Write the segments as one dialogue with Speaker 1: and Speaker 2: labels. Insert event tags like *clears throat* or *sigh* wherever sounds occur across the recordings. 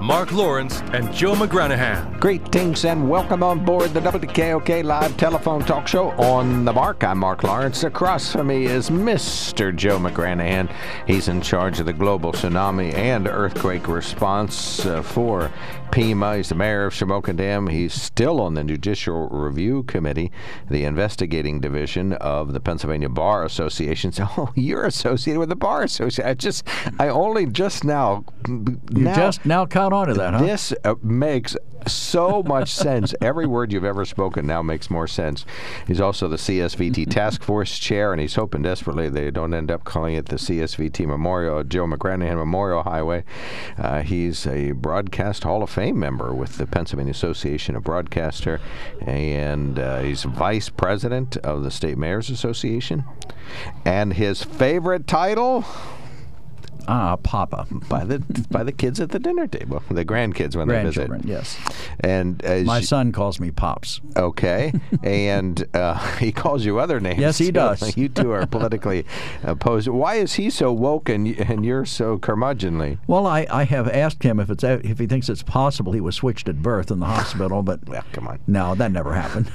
Speaker 1: Mark Lawrence and Joe McGranahan.
Speaker 2: Greetings and welcome on board the WKOK live telephone talk show on the mark. I'm Mark Lawrence. Across from me is Mr. Joe McGranahan. He's in charge of the global tsunami and earthquake response uh, for PEMA. He's the mayor of Shamokin Dam. He's still on the Judicial Review Committee, the investigating division of the Pennsylvania Bar Association. *laughs* So, oh, you're associated with the Bar Association. I just, I only just now,
Speaker 3: You
Speaker 2: now,
Speaker 3: just now caught on to that, huh?
Speaker 2: this uh, makes so much sense. Every word you've ever spoken now makes more sense. He's also the CSVT *laughs* Task Force Chair, and he's hoping desperately they don't end up calling it the CSVT Memorial, Joe McGranahan Memorial Highway. Uh, he's a Broadcast Hall of Fame member with the Pennsylvania Association of Broadcaster, and uh, he's vice president of the State Mayors Association. And his favorite title
Speaker 3: Ah, Papa.
Speaker 2: by the by the kids at the dinner table, the grandkids when they visit.
Speaker 3: yes.
Speaker 2: And
Speaker 3: My son calls me Pops.
Speaker 2: Okay, *laughs* and uh, *laughs* he calls you other names.
Speaker 3: Yes, he
Speaker 2: too. *laughs*
Speaker 3: does.
Speaker 2: You two are politically opposed. Why is he so woke and and you're so curmudgeonly?
Speaker 3: Well, I, I have asked him if it's if he thinks it's possible he was switched at birth in the hospital, but
Speaker 2: Well, come on.
Speaker 3: no, that never happened.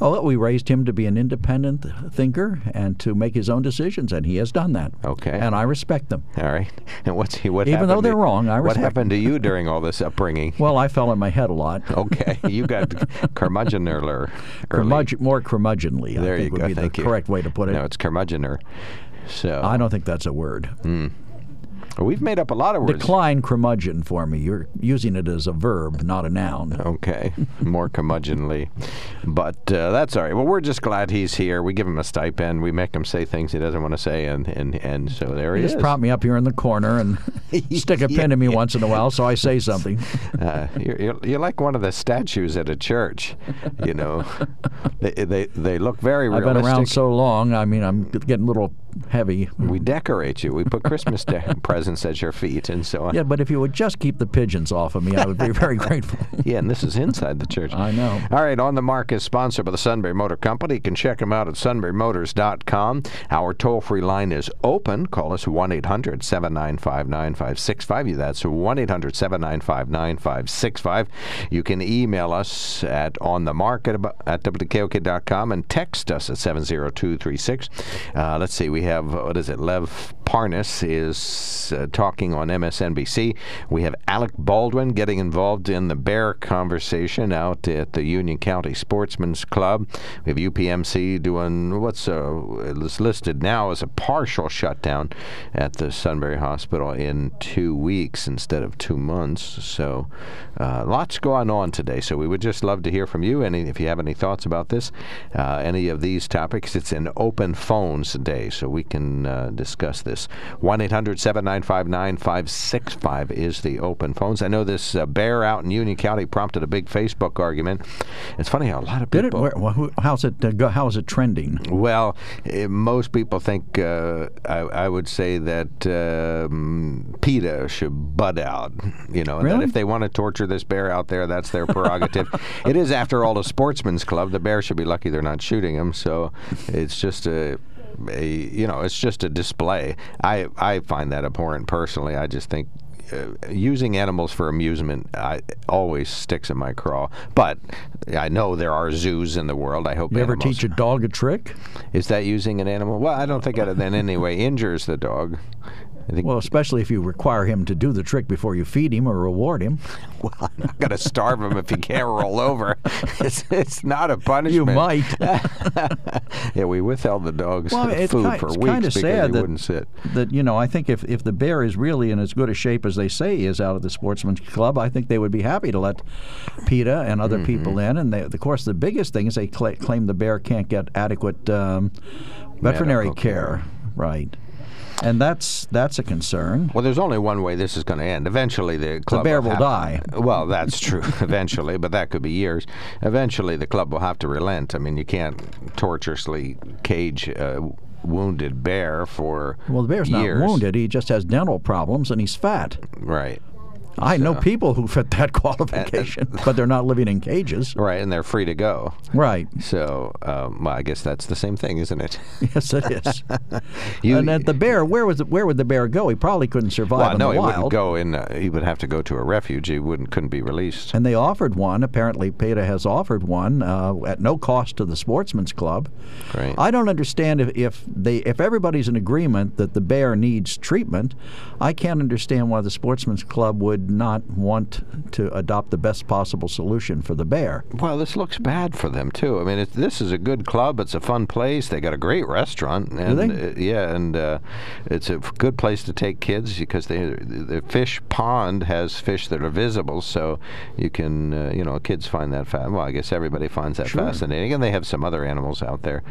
Speaker 3: well, we raised him to be an independent thinker and to make his own decisions, and he has done that.
Speaker 2: Okay.
Speaker 3: And I respect them.
Speaker 2: All right. And what's he? What
Speaker 3: Even
Speaker 2: happened
Speaker 3: though
Speaker 2: to-
Speaker 3: they're wrong, I respect.
Speaker 2: what happened to you *laughs* during all this upbringing?
Speaker 3: Well, I fell on my head a lot.
Speaker 2: Okay, you got *laughs* curmudgeoner. early.
Speaker 3: Curmudge- more curmudgeonly,
Speaker 2: There
Speaker 3: I think
Speaker 2: you
Speaker 3: would
Speaker 2: go.
Speaker 3: be
Speaker 2: Thank
Speaker 3: the
Speaker 2: you.
Speaker 3: correct way to put it.
Speaker 2: No, it's curmudgeoner. So
Speaker 3: I don't think that's a word. Hmm.
Speaker 2: We've made up a lot of words.
Speaker 3: Decline curmudgeon for me. You're using it as a verb, not a noun.
Speaker 2: Okay, *laughs* more curmudgeonly. But uh, that's all right. Well, we're just glad he's here. We give him a stipend. We make him say things he doesn't want to say, and, and, and so there he is.
Speaker 3: Just prop me up here in the corner and *laughs* stick a pin in me *laughs* once in a while so I say something.
Speaker 2: Uh, you're, you're, like one of the statues at a church. You know, they, they, they look very
Speaker 3: I've
Speaker 2: realistic.
Speaker 3: been around so long, I mean, I'm getting a little heavy.
Speaker 2: we decorate you. We put Christmas de- *laughs* presents at your feet and so on.
Speaker 3: Yeah, but if you would just keep the pigeons off of me, I would be very *laughs* grateful.
Speaker 2: Yeah, and this is inside the church.
Speaker 3: I know.
Speaker 2: All right, On the Mark is sponsored by the Sunbury Motor Company. You can check them out at sunburymotors.com. Our toll free line is open. Call us 1 800 795 9565. That's 1 800 795 9565. You can email us at onthemark at, at WKOK.com and text us at 70236. Uh, let's see, we have, what is it, Lev Parnas is uh, talking on MSNBC. We have Alec Baldwin getting involved in the bear conversation out at the Union County Sportsman's Club. We have UPMC doing what's uh, listed now as a partial shutdown at the Sunbury Hospital in two weeks instead of two months. So, uh, lots going on today. So, we would just love to hear from you. Any, if you have any thoughts about this, uh, any of these topics, it's an open phones day, so we can uh, discuss this. 1 800 795 9565 is the open phones. I know this uh, bear out in Union County prompted a big Facebook argument. It's funny how a lot of people.
Speaker 3: Did it? Where, wh- who- how's it? Uh, go, how's it trending?
Speaker 2: Well, eh, most people think uh, I, I would say that um, PETA should butt out. You know, and that if they want to torture this bear out there, that's their prerogative. *laughs* it is, after all, a sportsman's club. The bear should be lucky they're not shooting him. So it's just a. A, you know, it's just a display. I I find that abhorrent personally. I just think uh, using animals for amusement I, always sticks in my craw. But I know there are zoos in the world. I hope
Speaker 3: You ever teach a dog a trick?
Speaker 2: is that using an animal? Well, I don't think it in any way injures the dog. I think
Speaker 3: Well, especially if you require him to do the trick before you feed him or reward him. *laughs*
Speaker 2: well, I'm not going to starve him if he can't roll over. *laughs* It's, it's not a punishment.
Speaker 3: You might. *laughs*
Speaker 2: yeah, we withheld the dogs
Speaker 3: Well,
Speaker 2: food for
Speaker 3: it's
Speaker 2: weeks because
Speaker 3: sad
Speaker 2: he
Speaker 3: that-
Speaker 2: wouldn't sit.
Speaker 3: that you know, I think if, if the bear is really in as good a shape as they say he is out of the sportsman's club, I think they would be happy to let PETA and other people
Speaker 2: Mm-hmm.
Speaker 3: in. And they, of course, the biggest thing is they cla claim the bear can't get adequate um, veterinary
Speaker 2: Medical
Speaker 3: care.
Speaker 2: care.
Speaker 3: right? And that's that's a concern.
Speaker 2: Well, there's only one way this is going to end. Eventually, the club
Speaker 3: bear
Speaker 2: will
Speaker 3: will
Speaker 2: have to-
Speaker 3: die.
Speaker 2: well, that's true. *laughs* eventually, but that could be years. Eventually, the club will have to relent. I mean, you can't torturously cage a wounded bear for
Speaker 3: Well, the bear's
Speaker 2: years.
Speaker 3: not wounded; he just has dental problems and he's fat.
Speaker 2: Right.
Speaker 3: I know people who fit that *laughs* qualification, but they're not living in cages.
Speaker 2: Right, and they're free to go.
Speaker 3: Right.
Speaker 2: So, um, well, I guess that's the same thing, isn't it? *laughs*
Speaker 3: Yes, it is. *laughs*
Speaker 2: You-
Speaker 3: and then the bear, where was it, where would the bear go? He probably couldn't survive
Speaker 2: well,
Speaker 3: in
Speaker 2: no,
Speaker 3: the
Speaker 2: he wouldn't go in. Uh, he would have to go to a refuge. He wouldn't couldn't be released.
Speaker 3: And they offered one. Apparently, PETA has offered one uh, at no cost to the Sportsman's Club.
Speaker 2: Right.
Speaker 3: I don't understand if, if they if everybody's in agreement that the bear needs treatment. I can't understand why the Sportsman's Club would not want to adopt the best possible solution for the bear.
Speaker 2: Well, this looks bad for them too. I mean, it, this is a good club. It's a fun place. They got a great restaurant, and
Speaker 3: they?
Speaker 2: uh, yeah, and uh, it's a good place to take kids because they the fish pond has fish that are visible, so you can uh, you know kids find that fa- well. I guess everybody finds that
Speaker 3: Sure.
Speaker 2: fascinating, and they have some other animals out there.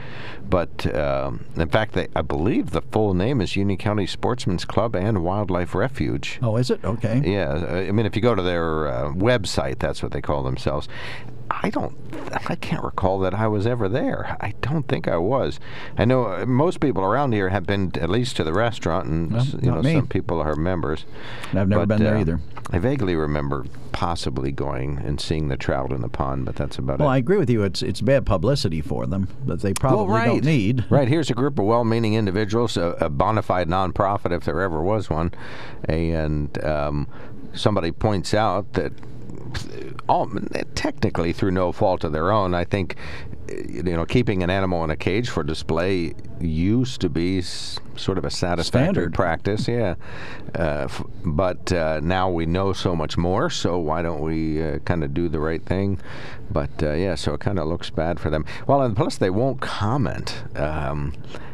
Speaker 2: But um, in fact, they, I believe the full name is Union County Sportsman's Club and Wildlife Refuge.
Speaker 3: Oh, is it okay?
Speaker 2: Yeah, I mean, if you go to their uh, website, that's what they call themselves. I don't, I can't recall that I was ever there. I don't think I was. I know uh, most people around here have been at least to the restaurant, and
Speaker 3: Well,
Speaker 2: you know
Speaker 3: me.
Speaker 2: some people are members.
Speaker 3: I've never
Speaker 2: But,
Speaker 3: been there
Speaker 2: uh,
Speaker 3: either.
Speaker 2: I vaguely remember possibly going and seeing the trout in the pond, but that's about it.
Speaker 3: Well, I agree with you. It's it's bad publicity for them that they probably
Speaker 2: well, right.
Speaker 3: don't need.
Speaker 2: Right. Here's a group of well-meaning individuals, a, a bona fide nonprofit, if there ever was one, and um, somebody points out that all technically through no fault of their own, I think you know keeping an animal in a cage for display used to be s- sort of a satisfactory
Speaker 3: Standard.
Speaker 2: practice, yeah. Uh, f- but uh, now we know so much more, so why don't we uh, kind of do the right thing? But uh, yeah, so it kind of looks bad for them. Well, and plus they won't comment. Um,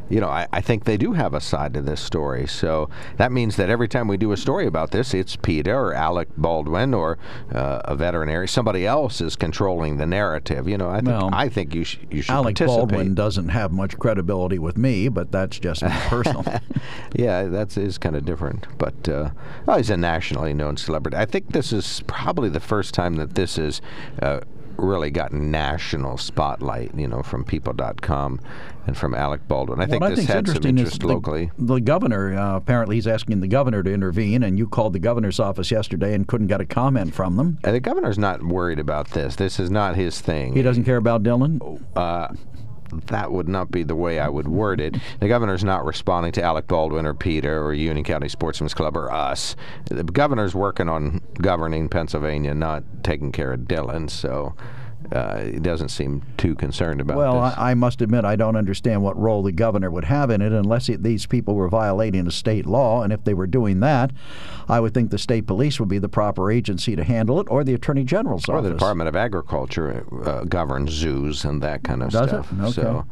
Speaker 2: you know, I, I think they do have a side to this story. So that means that every time we do a story about this, it's PETA or Alec Baldwin or uh, a veterinary. Somebody else is controlling the narrative. You know, I think
Speaker 3: Well,
Speaker 2: I think you sh- you should
Speaker 3: Alec. Baldwin doesn't have much credibility with me, but that's just personal. *laughs*
Speaker 2: yeah, that's kind of different. But uh, oh, he's a nationally known celebrity. I think this is probably the first time that this is. Uh, Really gotten national spotlight, you know, from People.com and from Alec Baldwin. I think
Speaker 3: what I
Speaker 2: this had some
Speaker 3: interesting
Speaker 2: interest
Speaker 3: is the,
Speaker 2: locally.
Speaker 3: the governor. Uh, apparently, he's asking the governor to intervene, and you called the governor's office yesterday and couldn't get a comment from them.
Speaker 2: And the governor's not worried about this. This is not his thing.
Speaker 3: He doesn't care about Dylan.
Speaker 2: uh, that would not be the way I would word it. The governor's not responding to Alec Baldwin or PETA or Union County Sportsman's Club or us. The governor's working on governing Pennsylvania, not taking care of Dylan, so uh, he doesn't seem too concerned about
Speaker 3: Well,
Speaker 2: this.
Speaker 3: I, I must admit I don't understand what role the governor would have in it unless it, these people were violating a state law. And if they were doing that, I would think the state police would be the proper agency to handle it, or the attorney general's
Speaker 2: or
Speaker 3: office.
Speaker 2: Or the Department of Agriculture uh, governs zoos and that kind of
Speaker 3: Does it?
Speaker 2: stuff.
Speaker 3: Okay.
Speaker 2: So,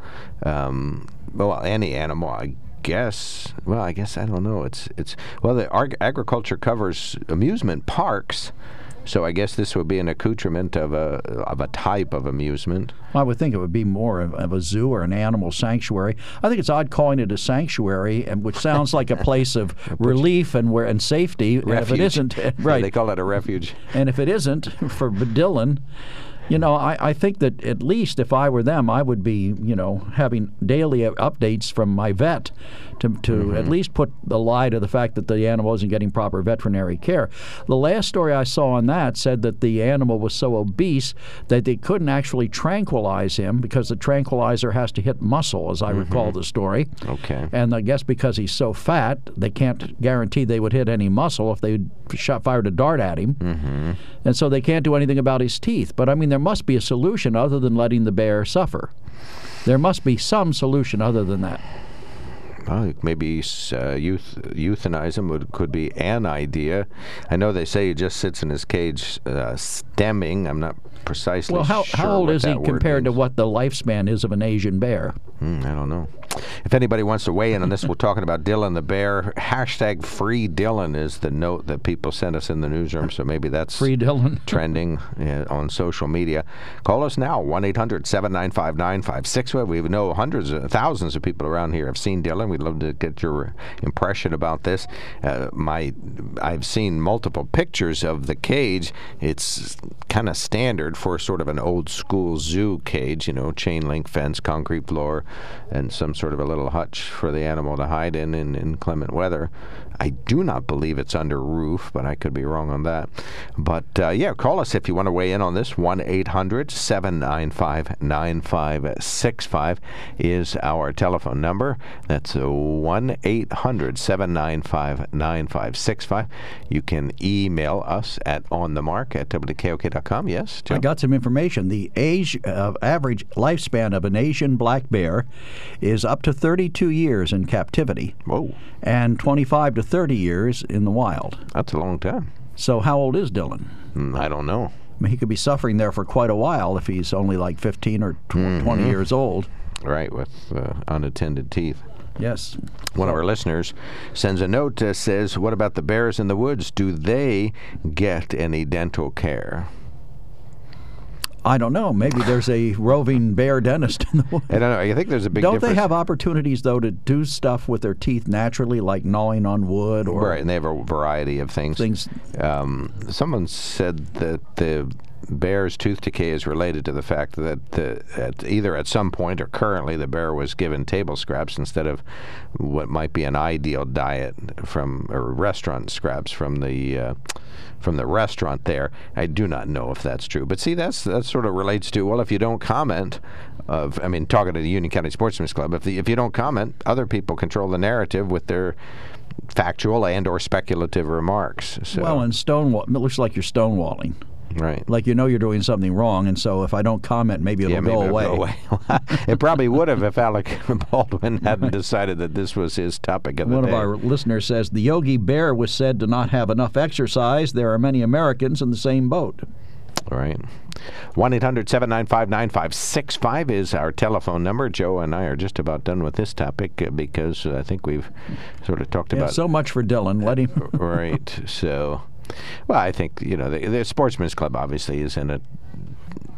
Speaker 2: um, well, any animal, I guess. Well, I guess I don't know. It's it's well, the ag- agriculture covers amusement parks, so I guess this would be an accoutrement of a of a type of amusement.
Speaker 3: I would think it would be more of, of a zoo or an animal sanctuary. I think it's odd calling it a sanctuary, and which sounds like a place of *laughs* relief and where and safety. And if it
Speaker 2: Refuge.
Speaker 3: isn't, *laughs*
Speaker 2: Yeah,
Speaker 3: right?
Speaker 2: they call it a refuge.
Speaker 3: And if it isn't *laughs* for Dylan, you know, I, I think that at least if I were them, I would be, you know, having daily updates from my vet to, to
Speaker 2: Mm-hmm.
Speaker 3: at least put the lie to the fact that the animal isn't getting proper veterinary care. The last story I saw on that said that the animal was so obese that they couldn't actually tranquilize him because the tranquilizer has to hit muscle, as I recall the story.
Speaker 2: Mm-hmm. Okay.
Speaker 3: And I guess because he's so fat, they can't guarantee they would hit any muscle if they shot fired a dart at him. Mm-hmm. And so they can't do anything about his teeth. But I mean, there must be a solution other than letting the bear suffer. There must be some solution other than that.
Speaker 2: Well, maybe uh, youth him would, could be an idea. I know they say he just sits in his cage uh, stemming. I'm not precisely
Speaker 3: well, how,
Speaker 2: sure
Speaker 3: how old is he compared to what the lifespan is of an Asian bear?
Speaker 2: Hmm, I don't know. If anybody wants to weigh in on this, we're talking about Dylan the Bear. Hashtag free Dylan is the note that people sent us in the newsroom, so maybe that's
Speaker 3: Free Dylan. *laughs*
Speaker 2: trending uh, on social media. Call us now, 1 800 795 9565. We know hundreds of thousands of people around here have seen Dylan. We'd love to get your impression about this. Uh, my, I've seen multiple pictures of the cage. It's kind of standard for sort of an old school zoo cage, you know, chain link fence, concrete floor, and some sort of a little hutch for the animal to hide in in inclement weather. I do not believe it's under roof, but I could be wrong on that. But uh, yeah, call us if you want to weigh in on this. 1 800 795 9565 is our telephone number. That's 1 800 795 9565. You can email us at onthemark at wkok.com. Yes, Joe?
Speaker 3: I got some information. The age, uh, average lifespan of an Asian black bear is up to 32 years in captivity
Speaker 2: Whoa,
Speaker 3: and 25 to 30 years in the wild.
Speaker 2: that's a long time.
Speaker 3: So, how old is Dylan?
Speaker 2: Hmm, I don't know.
Speaker 3: I mean, he could be suffering there for quite a while if he's only like 15 or tw-
Speaker 2: Mm-hmm.
Speaker 3: 20 years old.
Speaker 2: Right, with uh, unattended teeth.
Speaker 3: Yes.
Speaker 2: One of our listeners sends a note that says, What about the bears in the woods? Do they get any dental care?
Speaker 3: I don't know. Maybe there's a roving bear dentist in the *laughs* woods.
Speaker 2: I don't know. I think there's a big
Speaker 3: Don't
Speaker 2: difference.
Speaker 3: they have opportunities though to do stuff with their teeth naturally, like gnawing on wood or
Speaker 2: Right, and they have a variety of things.
Speaker 3: things?
Speaker 2: Um, someone said that the bear's tooth decay is related to the fact that the, at, either at some point or currently the bear was given table scraps instead of what might be an ideal diet from or restaurant scraps from the uh, from the restaurant there. I do not know if that's true, but see, that's that sort of relates to well, if you don't comment. Of, I mean, talking to the Union County Sportsman's Club, if the, if you don't comment, other people control the narrative with their factual and or speculative remarks. So,
Speaker 3: Well, and stonewall. It looks like you're stonewalling.
Speaker 2: Right.
Speaker 3: Like you know you're doing something wrong, and so if I don't comment, maybe it'll
Speaker 2: yeah, maybe
Speaker 3: go
Speaker 2: it'll
Speaker 3: away.
Speaker 2: go away. *laughs* *laughs* it probably would have if Alec Baldwin hadn't decided that this was his topic of the day.
Speaker 3: One of our listeners says the Yogi Bear was said to not have enough exercise. There are many Americans in the same boat.
Speaker 2: All right. 1 800 795 9565 is our telephone number. Joe and I are just about done with this topic uh, because I think we've sort of talked
Speaker 3: Yeah,
Speaker 2: about
Speaker 3: so much for Dylan. Let him. *laughs*
Speaker 2: right. So, well, I think you know the, the Sportsman's Club obviously is in a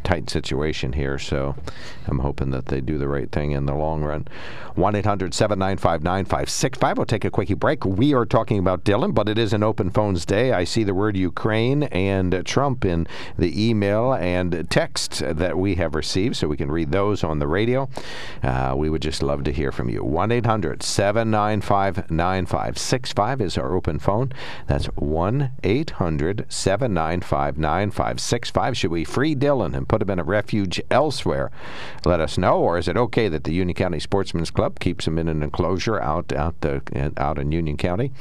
Speaker 2: tight situation here, so I'm hoping that they do the right thing in the long run. 1 800 795 9565. We'll take a quickie break. We are talking about Dylan, but it is an open phones day. I see the word Ukraine and Trump in the email and text that we have received, so we can read those on the radio. Uh, we would just love to hear from you. 1 800 795 9565 is our open phone. That's 1 800 795 9565. Should we free Dylan and put him in a refuge elsewhere? Let us know. Or is it okay that the Union County Sportsman's Club keeps him in an enclosure out out the out in Union County?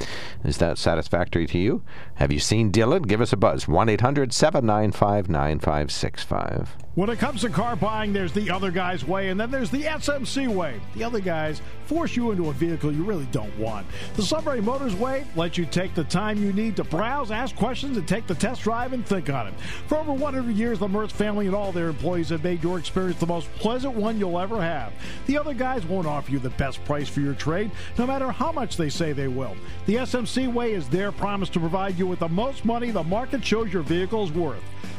Speaker 2: Is that satisfactory to you? Have you seen Dylan? Give us a buzz. 1 800 795 9565.
Speaker 4: When it comes to car buying, there's the other guy's way, and then there's the SMC way. The other guys force you into a vehicle you really don't want. The Sunbury Motors way lets you take the time you need to browse, ask questions, and take the test drive and think on it. For over 100 years, the Mertz family and all their employees have made your experience the most pleasant one you'll ever have. The other guys won't offer you the best price for your trade, no matter how much they say they will. The SMC way is their promise to provide you with the most money the market shows your vehicle is worth.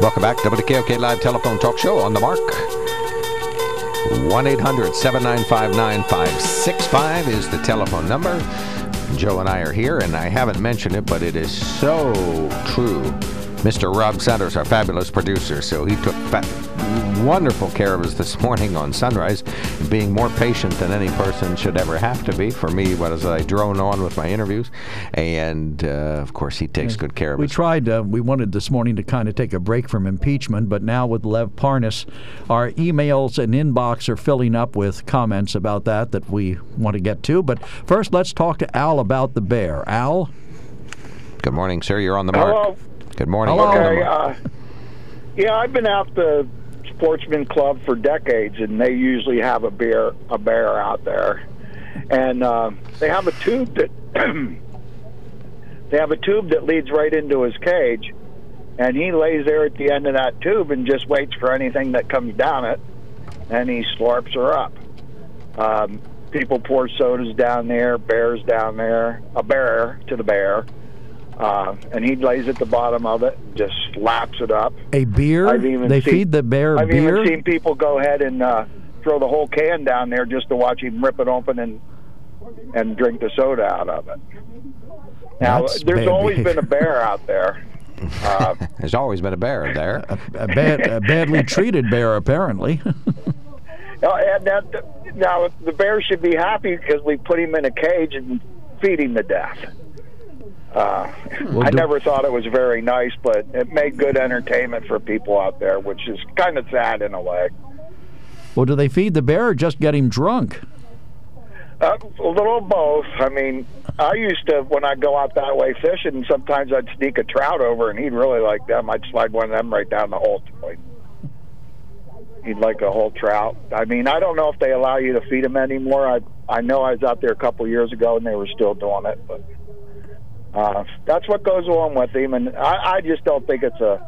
Speaker 2: Welcome back. WKOK Live Telephone Talk Show on the mark. 1 800 795 9565 is the telephone number. Joe and I are here, and I haven't mentioned it, but it is so true. Mr. Rob Sanders, our fabulous producer, so he took wonderful care of us this morning on Sunrise, being more patient than any person should ever have to be. For me, what as I drone on with my interviews, and uh, of course he takes good care of
Speaker 3: We
Speaker 2: us.
Speaker 3: We tried, uh, we wanted this morning to kind of take a break from impeachment, but now with Lev Parnas, our emails and inbox are filling up with comments about that that we want to get to. But first, let's talk to Al about the bear. Al?
Speaker 2: Good morning, sir. You're on the mark.
Speaker 5: Hello.
Speaker 2: Good morning.
Speaker 3: Hello.
Speaker 2: You're on the
Speaker 5: Okay. Uh, yeah, I've been out the Sportsman Club for decades, and they usually have a bear a bear out there, and uh, they have a tube that *clears throat* they have a tube that leads right into his cage, and he lays there at the end of that tube and just waits for anything that comes down it, and he slurps her up. Um, people pour sodas down there, bears down there, a bear to the bear. Uh, and he lays at the bottom of it, just slaps it up.
Speaker 3: A beer?
Speaker 5: I've even
Speaker 3: they
Speaker 5: seen-
Speaker 3: feed the bear
Speaker 5: I've
Speaker 3: beer?
Speaker 5: even seen people go ahead and uh, throw the whole can down there just to watch him rip it open and and drink the soda out of it. Now,
Speaker 3: That's
Speaker 5: there's
Speaker 3: bad
Speaker 5: always
Speaker 3: behavior. *laughs*
Speaker 5: been a bear out there. Uh,
Speaker 2: There's always been a bear there.
Speaker 3: a, bad, a badly treated bear, apparently.
Speaker 5: now, *laughs* *laughs* and that, now, the bear should be happy because we put him in a cage and feed him to death. Uh,
Speaker 3: Well,
Speaker 5: I never thought it was very nice, but it made good entertainment for people out there, which is kind of sad in a way.
Speaker 3: well, do they feed the bear or just get him drunk?
Speaker 5: Uh, a little both. I mean, I used to when I go out that way fishing. Sometimes I'd sneak a trout over, and he'd really like them. I'd slide one of them right down the hole to him. He'd like a whole trout. I mean, I don't know if they allow you to feed them anymore. I I know I was out there a couple years ago, and they were still doing it. But uh, that's what goes on with him, and I, I just don't think it's a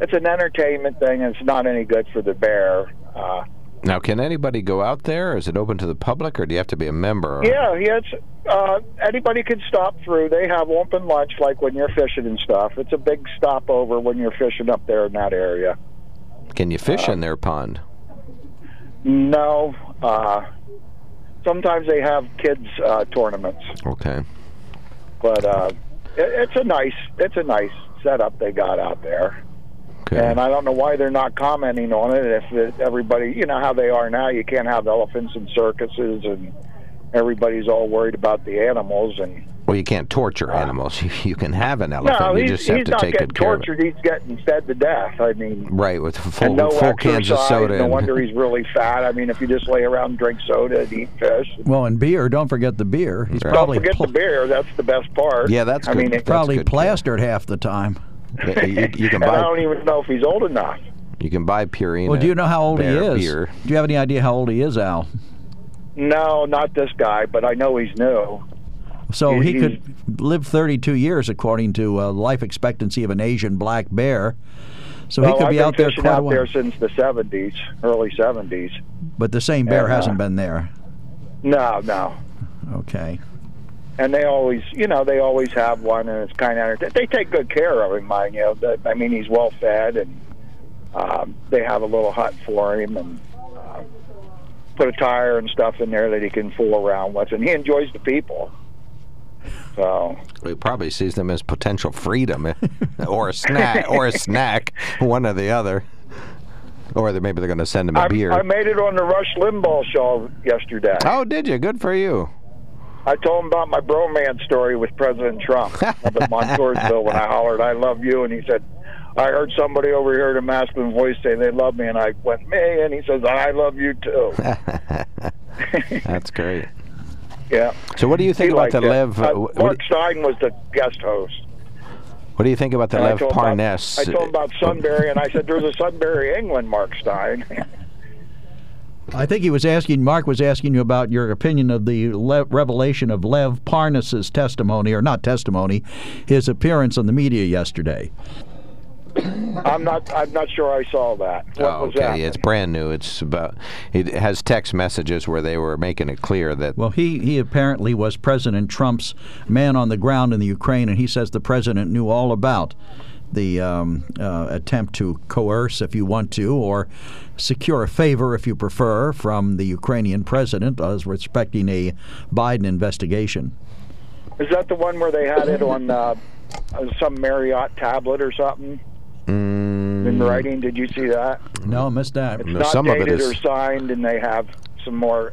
Speaker 5: it's an entertainment thing, and it's not any good for the bear. Uh,
Speaker 2: Now, can anybody go out there? Is it open to the public, or do you have to be a member?
Speaker 5: Yeah, yeah. It's, uh, anybody can stop through. They have open lunch, like when you're fishing and stuff. It's a big stopover when you're fishing up there in that area.
Speaker 2: Can you fish in their pond?
Speaker 5: No, uh, sometimes they have kids uh, tournaments,
Speaker 2: Okay.
Speaker 5: but uh, it, it's a nice, it's a nice setup they got out there.
Speaker 2: Okay.
Speaker 5: And I don't know why they're not commenting on it. If it, everybody, you know how they are now, you can't have elephants in circuses, and everybody's all worried about the animals and.
Speaker 2: Well, you can't torture uh, animals. *laughs* You, you can have an elephant.
Speaker 5: No,
Speaker 2: you
Speaker 5: he's,
Speaker 2: just have to
Speaker 5: not
Speaker 2: take
Speaker 5: getting
Speaker 2: good care of it.
Speaker 5: tortured. He's getting fed to death. I mean,
Speaker 2: Right, with full,
Speaker 5: and no
Speaker 2: full cans of soda.
Speaker 5: No wonder he's really fat. I mean, if you just lay around and drink soda and eat fish,
Speaker 3: Well, and beer, don't forget the beer. He's
Speaker 2: Right.
Speaker 3: probably
Speaker 5: don't forget
Speaker 3: pl-
Speaker 5: the beer. That's the best part.
Speaker 2: Yeah, that's
Speaker 5: I
Speaker 2: good.
Speaker 5: mean,
Speaker 2: That's
Speaker 3: probably
Speaker 2: good care.
Speaker 3: plastered half the time.
Speaker 2: Yeah, you, you can *laughs*
Speaker 5: and I don't even know if he's old enough.
Speaker 2: you can buy Purina.
Speaker 3: Well, do you know how old he is?
Speaker 2: Beer.
Speaker 3: Do you have any idea how old he is, Al?
Speaker 5: No, not this guy, but I know he's new.
Speaker 3: So he
Speaker 5: He-
Speaker 3: could live 32 years, according to uh, life expectancy of an Asian black bear. So he could
Speaker 5: I've
Speaker 3: be out there quite a
Speaker 5: out
Speaker 3: while.
Speaker 5: there since the '70s, early '70s.
Speaker 3: But the same bear
Speaker 5: And, uh,
Speaker 3: hasn't been there.
Speaker 5: No, no.
Speaker 3: Okay.
Speaker 5: and they always, you know, they always have one, and it's kind of. They take good care of him, mind you. The- I mean, he's well fed, and um, they have a little hut for him, and uh, put a tire and stuff in there that he can fool around with, and he enjoys the people. So
Speaker 2: He probably sees them as potential freedom, eh, or a snack, or a snack, one or the other. Or maybe they're going to send him a
Speaker 5: I,
Speaker 2: beer.
Speaker 5: I made it on the Rush Limbaugh show yesterday.
Speaker 2: oh, did you? Good for you.
Speaker 5: I told him about my bromance story with President Trump *laughs* up at Montoursville when I hollered, "I love you," and he said, "I heard somebody over here at a masculine voice say they love me," and I went, "Me," and he says, "I love you too." *laughs* *laughs*
Speaker 2: That's great.
Speaker 5: Yeah.
Speaker 2: So, what do you think
Speaker 5: He
Speaker 2: about the
Speaker 5: it.
Speaker 2: Lev?
Speaker 5: Uh,
Speaker 2: Uh,
Speaker 5: Mark Steyn was the guest host.
Speaker 2: what do you think about the
Speaker 5: And I
Speaker 2: Lev
Speaker 5: told him about- I told him about Sunbury, and I said, "There's a Sunbury, England, Mark Steyn." *laughs*
Speaker 3: I think he was asking, Mark was asking you about your opinion of the le- revelation of Lev Parnas's testimony, or not testimony, his appearance on the media yesterday. *coughs*
Speaker 5: I'm not. I'm not sure I saw that. What
Speaker 2: Oh,
Speaker 5: was
Speaker 2: okay,
Speaker 5: that?
Speaker 2: it's brand new. It's about. It has text messages where they were making it clear that
Speaker 3: Well, he, he apparently was President Trump's man on the ground in the Ukraine, and he says the president knew all about the um, uh, attempt to coerce, if you want to, or secure a favor, if you prefer, from the Ukrainian president as respecting a Biden investigation.
Speaker 5: Is that the one where they had it on uh, some Marriott tablet or something
Speaker 2: mm,
Speaker 5: in writing? Did you see that?
Speaker 3: No, I missed that.
Speaker 5: It's
Speaker 2: No,
Speaker 5: not
Speaker 2: some of it is.
Speaker 5: dated
Speaker 2: is-
Speaker 5: or signed, and they have some more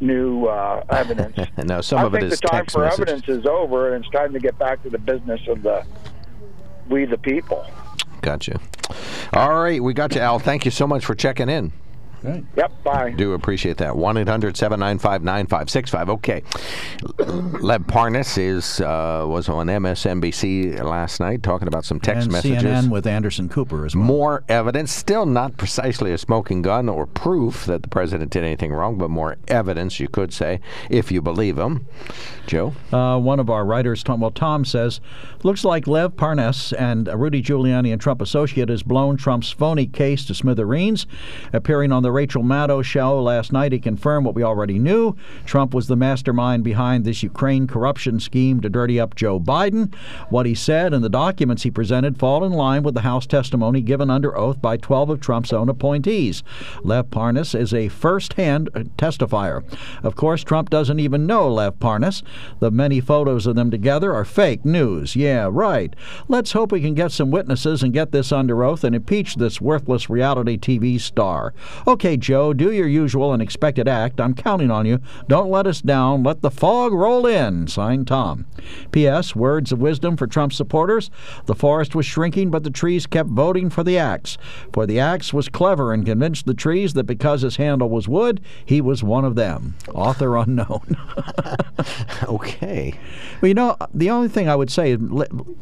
Speaker 5: new uh, *laughs* evidence.
Speaker 2: no, some
Speaker 5: I
Speaker 2: of it
Speaker 5: think the time for
Speaker 2: messages.
Speaker 5: evidence is over, and it's time to get back to the business of the we the people.
Speaker 2: Gotcha. All right, we got you, Al. Thank you so much for checking in.
Speaker 3: Right.
Speaker 5: Yep. Bye.
Speaker 2: Do appreciate that. 1 800 795 9565. Okay. Lev Parnas is, uh, was on MSNBC last night talking about some text
Speaker 3: and
Speaker 2: messages.
Speaker 3: CNN with Anderson Cooper as well.
Speaker 2: More evidence, still not precisely a smoking gun or proof that the president did anything wrong, but more evidence, you could say, if you believe him. Joe?
Speaker 3: Uh, one of our writers, Tom, well, Tom says, looks like Lev Parnas and Rudy Giuliani and Trump associate has blown Trump's phony case to smithereens. Appearing on the Rachel Maddow show last night, he confirmed what we already knew. Trump was the mastermind behind this Ukraine corruption scheme to dirty up Joe Biden. What he said and the documents he presented fall in line with the House testimony given under oath by 12 of Trump's own appointees. Lev Parnas is a first-hand uh, testifier. Of course, Trump doesn't even know Lev Parnas. The many photos of them together are fake news. Yeah, right. Let's hope we can get some witnesses and get this under oath and impeach this worthless reality TV star. Okay, Joe, do your usual and expected act. I'm counting on you. Don't let us down. Let the fog roll in. Signed, Tom. P.S. Words of wisdom for Trump supporters. The forest was shrinking, but the trees kept voting for the axe. For the axe was clever and convinced the trees that because his handle was wood, he was one of them. Author unknown. *laughs*
Speaker 2: Okay.
Speaker 3: Well, you know, the only thing I would say is,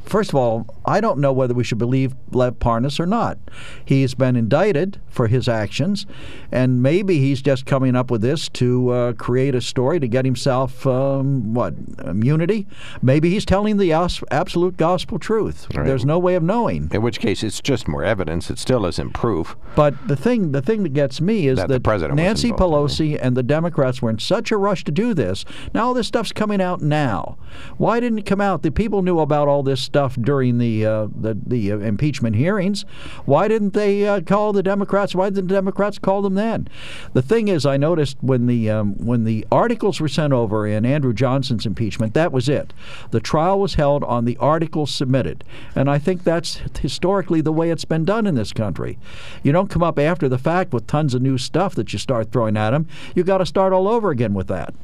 Speaker 3: first of all, I don't know whether we should believe Lev Parnas or not. He's been indicted for his actions, and maybe he's just coming up with this to uh, create a story to get himself, um, what, immunity? Maybe he's telling the as- absolute gospel truth.
Speaker 2: Right.
Speaker 3: There's no way of knowing.
Speaker 2: In which case, it's just more evidence. It still isn't proof.
Speaker 3: But the thing, the thing that gets me is
Speaker 2: That
Speaker 3: that,
Speaker 2: president
Speaker 3: Nancy Pelosi and the Democrats were in such a rush to do this. Now all this stuff's coming out now. Why didn't it come out? The people knew about all this stuff during the uh, the, the uh, impeachment hearings. Why didn't they uh, call the Democrats? Why didn't the Democrats call them then? The thing is, I noticed when the um, when the articles were sent over in Andrew Johnson's impeachment, that was it. The trial was held on the articles submitted, and I think that's historically the way it's been done in this country. You don't come up after the fact with tons of new stuff that you start throwing at them. You got to start all over again with that.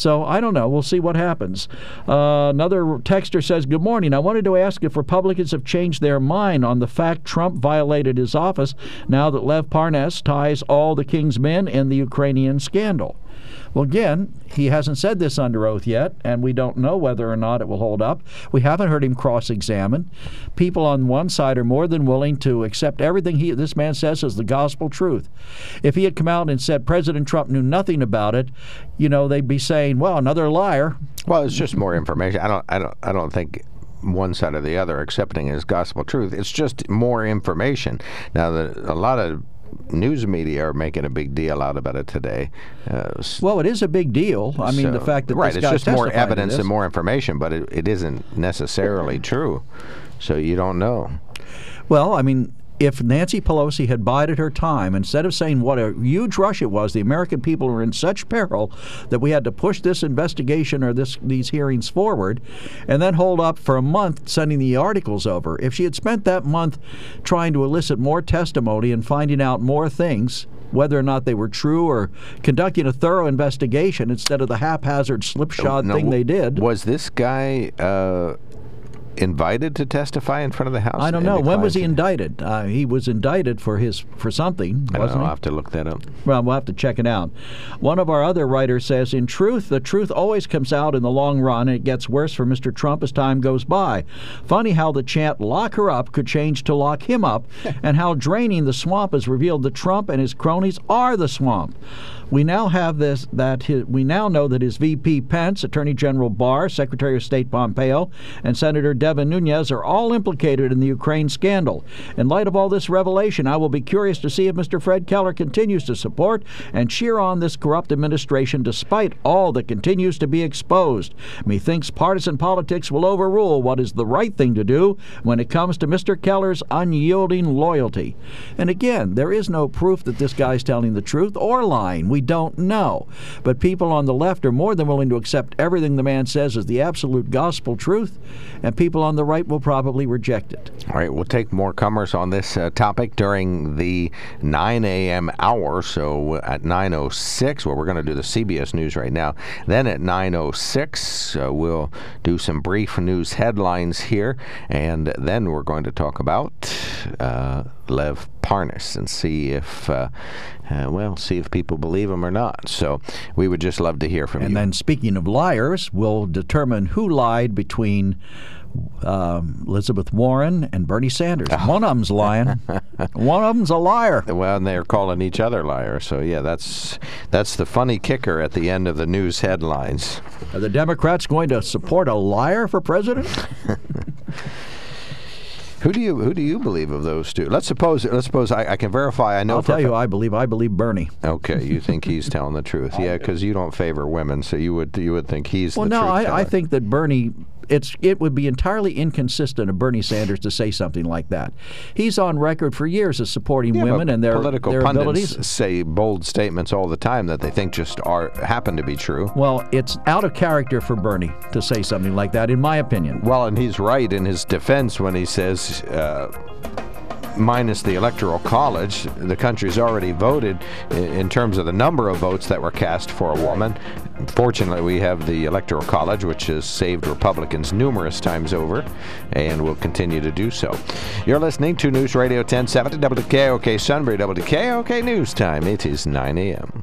Speaker 3: So I don't know. We'll see what happens. Uh, another texter says, Good morning. I wanted to ask if Republicans have changed their mind on the fact Trump violated his office now that Lev Parnas ties all the king's men in the Ukrainian scandal. Well, again, he hasn't said this under oath yet, and we don't know whether or not it will hold up. We haven't heard him cross examine. People on one side are more than willing to accept everything he, this man says as the gospel truth. If he had come out and said President Trump knew nothing about it, you know, they'd be saying, well, another liar.
Speaker 2: Well, it's just more information. I don't. I don't. I don't think one side or the other accepting as gospel truth. It's just more information. Now, the, a lot of news media are making a big deal out about it today. Uh,
Speaker 3: Well, it is a big deal. I mean, the fact that
Speaker 2: right,
Speaker 3: this
Speaker 2: it's just more evidence and more information, but it, it isn't necessarily true. So you don't know.
Speaker 3: Well, I mean, if Nancy Pelosi had bided her time, instead of saying what a huge rush it was, the American people were in such peril that we had to push this investigation or this these hearings forward, and then hold up for a month sending the articles over. If she had spent that month trying to elicit more testimony and finding out more things. Whether or not they were true, or conducting a thorough investigation instead of the haphazard slipshod
Speaker 2: Now,
Speaker 3: thing they did.
Speaker 2: Was this guy uh, invited to testify in front of the House?
Speaker 3: I don't know. When was he indicted? Uh, he was indicted for his for something?
Speaker 2: I don't know. I'll have to look that up.
Speaker 3: Well, we'll have to check it out. One of our other writers says, In truth, the truth always comes out in the long run, and it gets worse for Mr. Trump as time goes by. Funny how the chant, lock her up, could change to lock him up, *laughs* and how draining the swamp has revealed that Trump and his cronies are the swamp. We now have this that his, we now know that his VP Pence, Attorney General Barr, Secretary of State Pompeo, and Senator Devin Nunes are all implicated in the Ukraine scandal. In light of all this revelation, I will be curious to see if Mr. Fred Keller continues to support and cheer on this corrupt administration despite all that continues to be exposed. Methinks partisan politics will overrule what is the right thing to do when it comes to Mr. Keller's unyielding loyalty. And again, there is no proof that this guy's telling the truth or lying. We Don't know. But people on the left are more than willing to accept everything the man says as the absolute gospel truth, and people on the right will probably reject it.
Speaker 2: All right, we'll take more comers on this uh, topic during the 9 a.m. hour. So at 9:06, well, we're going to do the CBS News right now. Then at 9:06, uh, we'll do some brief news headlines here, and then we're going to talk about uh, Lev Parnas and see if, uh, uh, well, see if people believe him or not. So we would just love to hear from
Speaker 3: and
Speaker 2: you.
Speaker 3: And then, speaking of liars, we'll determine who lied between um, Elizabeth Warren and Bernie Sanders. *laughs* One of them's lying. One of them's a liar.
Speaker 2: Well, and they're calling each other liars. So yeah, that's that's the funny kicker at the end of the news headlines.
Speaker 3: Are the Democrats going to support a liar for president? *laughs*
Speaker 2: Who do you who do you believe of those two? Let's suppose let's suppose I, I can verify. I know.
Speaker 3: I'll tell you, I believe. I believe Bernie.
Speaker 2: Okay, you think he's telling the truth? *laughs* yeah, because you don't favor women, so you would you would think he's.
Speaker 3: Well,
Speaker 2: the
Speaker 3: no,
Speaker 2: truth
Speaker 3: I, I think that Bernie it's it would be entirely inconsistent of Bernie Sanders to say something like that. He's on record for years as supporting
Speaker 2: yeah,
Speaker 3: women and their
Speaker 2: political
Speaker 3: their
Speaker 2: pundits
Speaker 3: abilities.
Speaker 2: say bold statements all the time that they think just are happen to be true.
Speaker 3: Well, it's out of character for Bernie to say something like that, in my opinion.
Speaker 2: Well, and he's right in his defense when he says. Uh, minus the Electoral College, the country's already voted in terms of the number of votes that were cast for a woman. Fortunately, we have the Electoral College, which has saved Republicans numerous times over and will continue to do so. You're listening to News Radio 1070 WKOK Sunbury, WKOK News Time. It is 9 a.m.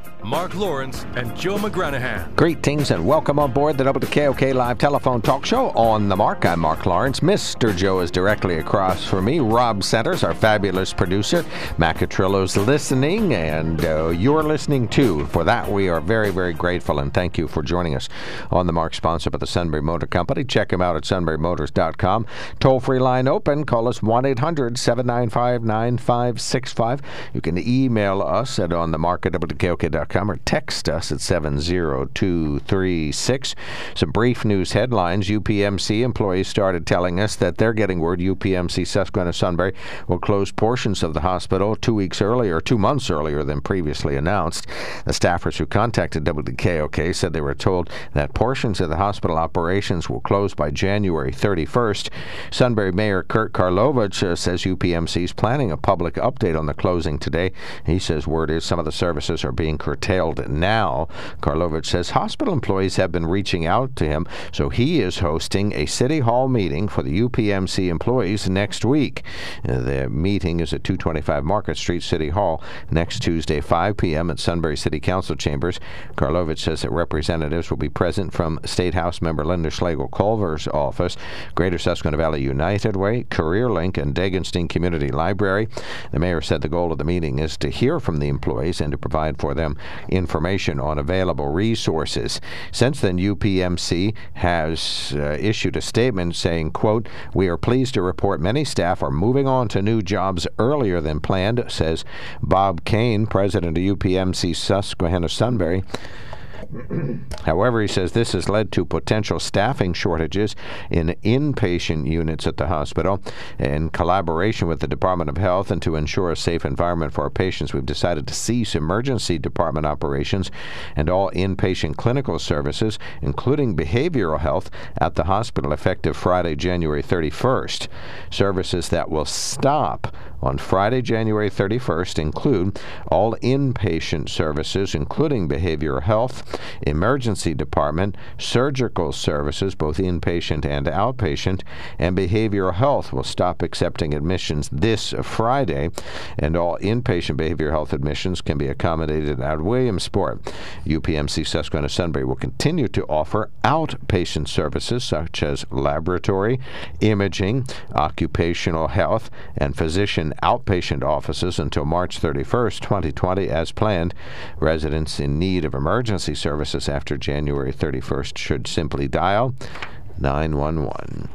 Speaker 1: Mark Lawrence and Joe McGranahan.
Speaker 2: Greetings and welcome on board the WKOK Live Telephone Talk Show on the Mark. I'm Mark Lawrence. Mr. Joe is directly across from me. Rob Centers, our fabulous producer. Macatrillo's listening, and uh, you're listening too. For that, we are very, very grateful, and thank you for joining us on the Mark, sponsored by the Sunbury Motor Company. Check them out at sunburymotors.com. Toll free line open. Call us 1 800 795 9565. You can email us at on the mark at WKOK.com or text us at 70236. Some brief news headlines. UPMC employees started telling us that they're getting word UPMC Susquehanna Sunbury will close portions of the hospital two weeks earlier, two months earlier than previously announced. The staffers who contacted WKOK said they were told that portions of the hospital operations will close by January 31st. Sunbury Mayor Kurt Karlovich uh, says UPMC is planning a public update on the closing today. He says word is some of the services are being curtailed curtailed now. Karlovich says hospital employees have been reaching out to him, so he is hosting a City Hall meeting for the UPMC employees next week. Uh, the meeting is at 225 Market Street, City Hall, next Tuesday, 5 p.m. at Sunbury City Council chambers. Karlovich says that representatives will be present from State House member Linda Schlegel Culver's office, Greater Susquehanna Valley United Way, Career Link, and Degenstein Community Library. The mayor said the goal of the meeting is to hear from the employees and to provide for them information on available resources. Since then, UPMC has uh, issued a statement saying, quote, We are pleased to report many staff are moving on to new jobs earlier than planned, says Bob Kane, president of UPMC Susquehanna Sunbury. *clears throat* However, he says this has led to potential staffing shortages in inpatient units at the hospital. In collaboration with the Department of Health and to ensure a safe environment for our patients, we've decided to cease emergency department operations and all inpatient clinical services, including behavioral health, at the hospital effective Friday, January 31st. Services that will stop on Friday, January 31st include all inpatient services, including behavioral health, emergency department, surgical services, both inpatient and outpatient, and behavioral health will stop accepting admissions this Friday, and all inpatient behavioral health admissions can be accommodated at Williamsport. UPMC Susquehanna Sunbury will continue to offer outpatient services such as laboratory, imaging, occupational health, and physician outpatient offices until March 31st, 2020, as planned. Residents in need of emergency services after January 31st should simply dial 911.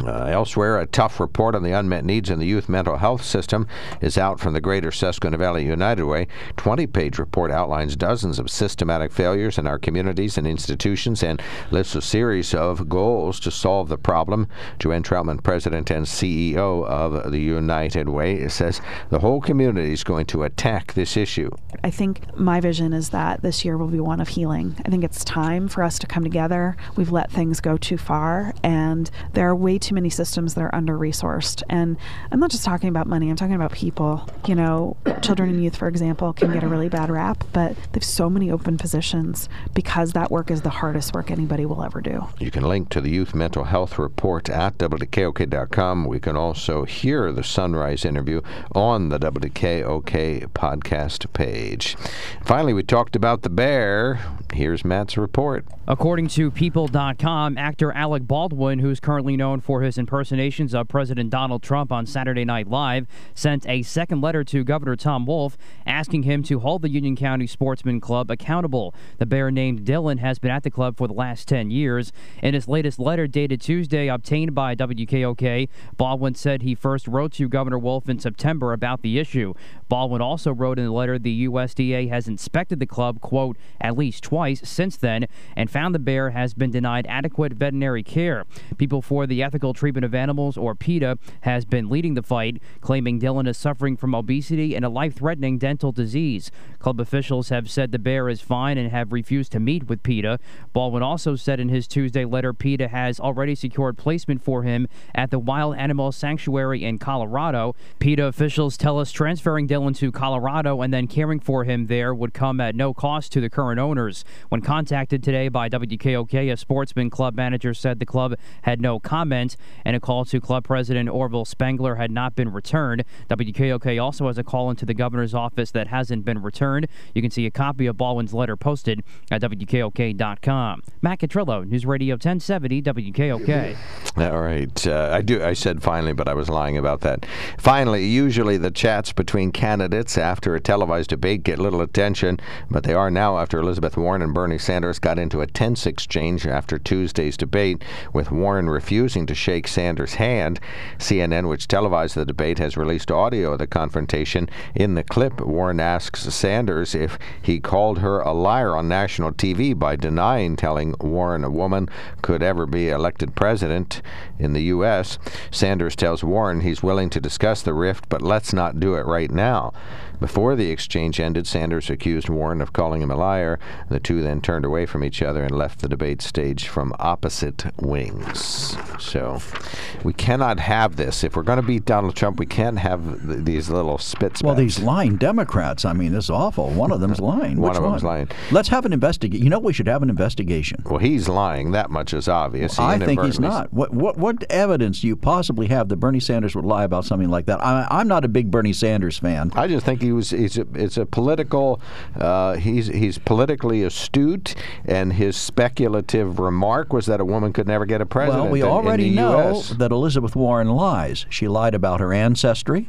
Speaker 2: Uh, elsewhere, a tough report on the unmet needs in the youth mental health system is out from the Greater Susquehanna Valley United Way. 20 page report outlines dozens of systematic failures in our communities and institutions and lists a series of goals to solve the problem. Joanne Troutman, President and CEO of the United Way, says the whole community is going to attack this issue.
Speaker 6: I think my vision is that this year will be one of healing. I think it's time for us to come together. We've let things go too far, and there are way too many systems that are under resourced. And I'm not just talking about money, I'm talking about people. You know, children and youth, for example, can get a really bad rap, but there's so many open positions because that work is the hardest work anybody will ever do.
Speaker 2: You can link to the Youth Mental Health Report at WKOK.com. We can also hear the Sunrise interview on the WKOK podcast page. Finally, we talked about the bear. Here's Matt's report.
Speaker 7: According to People.com, actor Alec Baldwin, who's currently known for his impersonations of President Donald Trump on Saturday Night Live, sent a second letter to Governor Tom Wolf asking him to hold the Union County Sportsman Club accountable. The bear named Dylan has been at the club for the last 10 years. In his latest letter dated Tuesday, obtained by WKOK, Baldwin said he first wrote to Governor Wolf in September about the issue. Baldwin also wrote in the letter the USDA has inspected the club, quote, at least twice since then and found the bear has been denied adequate veterinary care. People for the Ethical Treatment of Animals, or PETA, has been leading the fight, claiming Dylan is suffering from obesity and a life threatening dental disease. Club officials have said the bear is fine and have refused to meet with PETA. Baldwin also said in his Tuesday letter PETA has already secured placement for him at the Wild Animal Sanctuary in Colorado. PETA officials tell us transferring Dylan to Colorado and then caring for him there would come at no cost to the current owners. When contacted today by WKOK, a sportsman club manager said the club had no comment, and a call to club president Orville Spengler had not been returned. WKOK also has a call into the governor's office that hasn't been returned. You can see a copy of Baldwin's letter posted at WKOK.com. Matt Catrillo, News Radio 1070 WKOK.
Speaker 2: All right. Uh, I do. I said finally, but I was lying about that. Finally, usually the chats between candidates after a televised debate get little attention, but they are now after Elizabeth Warren and Bernie Sanders got into a tense exchange after Tuesday's debate, with Warren refusing to shake Sanders' hand. CNN, which televised the debate, has released audio of the confrontation. In the clip, Warren asks Sanders if he called her a liar on national TV by denying telling Warren a woman could ever be elected president in the U.S. Sanders tells Warren he's willing to discuss the rift, but let's not do it right now. Before the exchange ended, Sanders accused Warren of calling him a liar. The two then turned away from each other and left the debate stage from opposite wings. So we cannot have this. If we're going to beat Donald Trump, we can't have th- these little spits.
Speaker 3: Well, these lying Democrats. I mean, this is awful. One of them's lying.
Speaker 2: One
Speaker 3: Which
Speaker 2: of them's lying.
Speaker 3: Let's have an investigation. You know, we should have an investigation.
Speaker 2: Well, he's lying. That much is obvious. He
Speaker 3: I think he's not. What, what what evidence do you possibly have that Bernie Sanders would lie about something like that? I, I'm not a big Bernie Sanders fan.
Speaker 2: I just think he was. He's a, it's a political. Uh, he's he's politically astute, and his speculative remark was that a woman could never get a president.
Speaker 3: Well, we
Speaker 2: in- in
Speaker 3: already
Speaker 2: the
Speaker 3: know
Speaker 2: US.
Speaker 3: that Elizabeth Warren lies. She lied about her ancestry.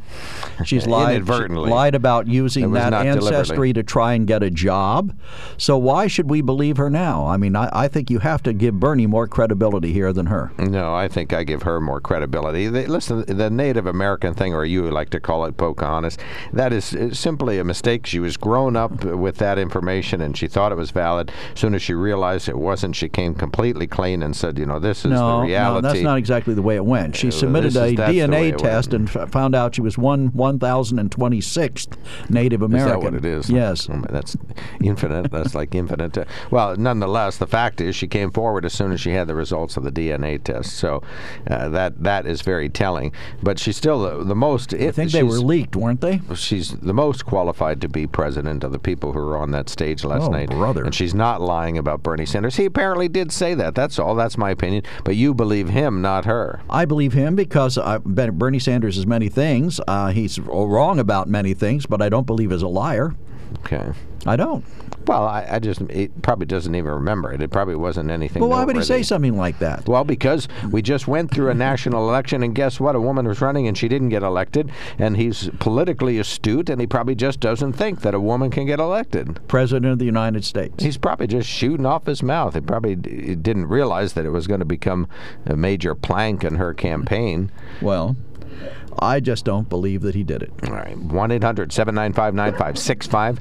Speaker 3: She's *laughs* lied she
Speaker 2: Inadvertently.
Speaker 3: lied about using that ancestry to try and get a job. So why should we believe her now? I mean, I, I think you have to give Bernie more credibility here than her.
Speaker 2: No, I think I give her more credibility. They, listen, the Native American thing, or you like to call it Pocahontas, that is uh, simply a mistake. She was grown up with that information, and she thought it was valid. As soon as she realized it wasn't, she came completely clean and said, "You know, this is the
Speaker 3: No, no,
Speaker 2: reality."
Speaker 3: that's not exactly the way it went. She
Speaker 2: Uh,
Speaker 3: submitted
Speaker 2: is-
Speaker 3: a
Speaker 2: the
Speaker 3: DNA test and f- found out she was one one thousand and twenty sixth Native American.
Speaker 2: Is that what it is?
Speaker 3: Yes.
Speaker 2: Oh, that's infinite. that's like infinite. Uh, *laughs* Well, nonetheless, the fact is she came forward as soon as she had the results of the DNA test. So uh, that that is very telling. But she's still the, the most.
Speaker 3: I think they were leaked, weren't they?
Speaker 2: She's the most qualified to be president of the people who were on that stage last
Speaker 3: Oh,
Speaker 2: night.
Speaker 3: brother.
Speaker 2: And she's not lying about Bernie Sanders. He apparently did say that. That's all. That's my opinion. But you believe him, not her.
Speaker 3: I believe him because I, Bernie Sanders is many things. Uh, he's wrong about many things, but I don't believe he's a liar.
Speaker 2: Okay.
Speaker 3: I don't.
Speaker 2: Well, I, I just it probably doesn't even remember it. It probably wasn't anything.
Speaker 3: Well, why would he say something like that?
Speaker 2: Well, because we just went through a national election, and guess what? A woman was running, and she didn't get elected. And he's politically astute, and he probably just doesn't think that a woman can get elected.
Speaker 3: President of the United States.
Speaker 2: He's probably just shooting off his mouth. He probably d- didn't realize that it was going to become a major plank in her campaign.
Speaker 3: Well, I just don't believe that he did it.
Speaker 2: All right. 1 800 795 9565.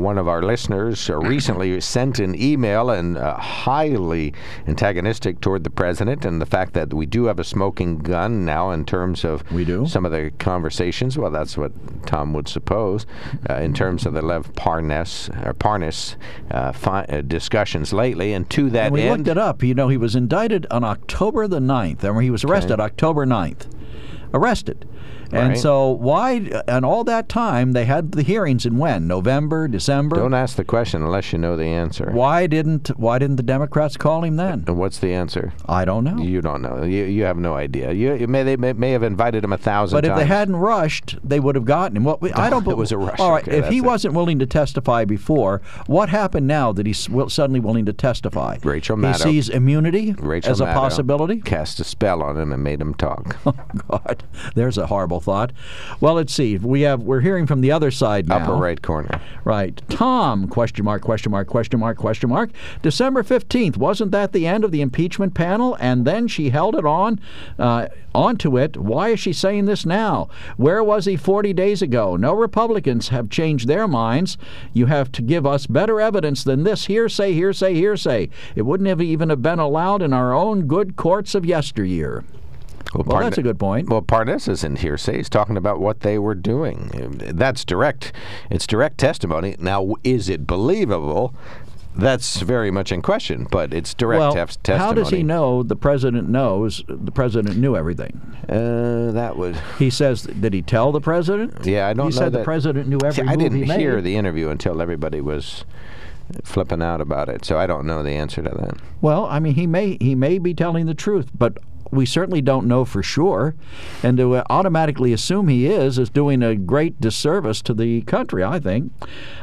Speaker 2: One of our listeners uh, recently sent an email and uh, highly antagonistic toward the president and the fact that we do have a smoking gun now in terms of
Speaker 3: We do?
Speaker 2: some of the conversations. Well, that's what Tom would suppose. Uh, in terms of the Lev Parnas, or Parnas uh, fi- uh, discussions lately. And to that
Speaker 3: And we
Speaker 2: end.
Speaker 3: looked it up. You know, he was indicted on October the 9th, and he was arrested October 9th. Arrested. And so why, and all that time, they had the hearings in when? November, December?
Speaker 2: don't ask the question unless you know the answer.
Speaker 3: Why didn't Why didn't the Democrats call him then?
Speaker 2: And what's the answer?
Speaker 3: I don't know.
Speaker 2: You don't know. You, you have no idea. You, you may they may, may have invited him a thousand
Speaker 3: But if
Speaker 2: times.
Speaker 3: they hadn't rushed, they would have gotten him. Well, I don't. *laughs*
Speaker 2: It was a rush.
Speaker 3: All right.
Speaker 2: Okay,
Speaker 3: if he
Speaker 2: it.
Speaker 3: wasn't willing to testify before, what happened now that he's suddenly willing to testify?
Speaker 2: Rachel Maddow.
Speaker 3: He sees immunity
Speaker 2: Rachel
Speaker 3: as a possibility.
Speaker 2: cast a spell on him and made him talk. *laughs*
Speaker 3: Oh God, there's a horrible thought. Well, let's see. We have we're hearing from the other side now.
Speaker 2: Upper right corner.
Speaker 3: Right. Tom, question mark, question mark, question mark, question mark. December 15th, wasn't that the end of the impeachment panel? And then she held it on, uh, onto it. Why is she saying this now? Where was he 40 days ago? No Republicans have changed their minds. You have to give us better evidence than this hearsay, hearsay, hearsay. It wouldn't have even have been allowed in our own good courts of yesteryear. Well,
Speaker 2: Parn-
Speaker 3: that's a good point.
Speaker 2: Well, Parnas isn't hearsay. He's talking about what they were doing. That's direct. It's direct testimony. Now, is it believable? That's very much in question, but it's direct
Speaker 3: well,
Speaker 2: tes- testimony.
Speaker 3: how does he know the president knows the president knew everything?
Speaker 2: Uh, that would.
Speaker 3: He says, did he tell the president?
Speaker 2: Yeah, I don't know.
Speaker 3: He said the president knew
Speaker 2: everything. I didn't
Speaker 3: he made.
Speaker 2: hear the interview until everybody was flipping out about it, so I don't know the answer to that.
Speaker 3: Well, I mean, he may he may be telling the truth, but we certainly don't know for sure. And to uh, automatically assume he is is doing a great disservice to the country. I think.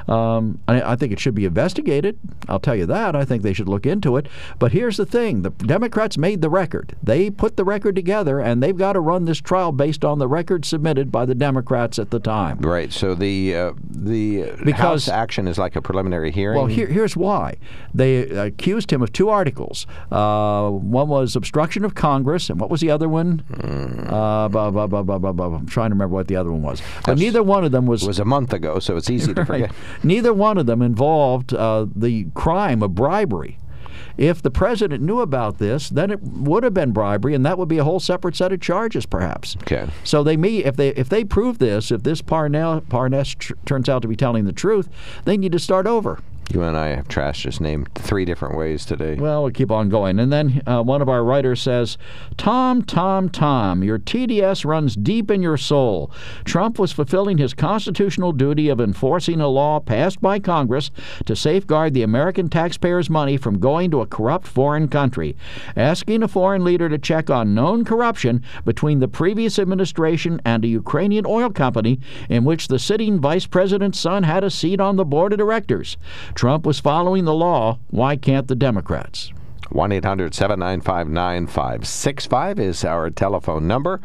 Speaker 3: Um, I, I think it should be investigated. I'll tell you that. I think they should look into it. But here's the thing: the Democrats made the record. They put the record together, and they've got to run this trial based on the record submitted by the Democrats at the time.
Speaker 2: Right. So the uh, the
Speaker 3: Because-
Speaker 2: House action is like a preliminary hearing.
Speaker 3: Well, here, here's why. They accused him of two articles. Uh, one was obstruction of Congress, and what was the other one? Uh, blah, blah, blah, blah, blah, blah. I'm trying to remember what the other one was. But
Speaker 2: That's-
Speaker 3: neither one of them was.
Speaker 2: it was a month ago, so it's easy to *laughs* forget.
Speaker 3: Neither one of them involved uh, the crime of bribery. If the president knew about this, then it would have been bribery, and that would be a whole separate set of charges, perhaps.
Speaker 2: Okay.
Speaker 3: So they may, if they if they prove this, if this Parnell Parness tr- turns out to be telling the truth, they need to start over.
Speaker 2: You and I have trashed his name three different ways today.
Speaker 3: Well, we'll keep on going. And then uh, one of our writers says, Tom, Tom, Tom, your TDS runs deep in your soul. Trump was fulfilling his constitutional duty of enforcing a law passed by Congress to safeguard the American taxpayers' money from going to a corrupt foreign country. Asking a foreign leader to check on known corruption between the previous administration and a Ukrainian oil company in which the sitting vice president's son had a seat on the board of directors. Trump was following the law. Why can't the Democrats?
Speaker 2: 1 800 795 9565 is our telephone number.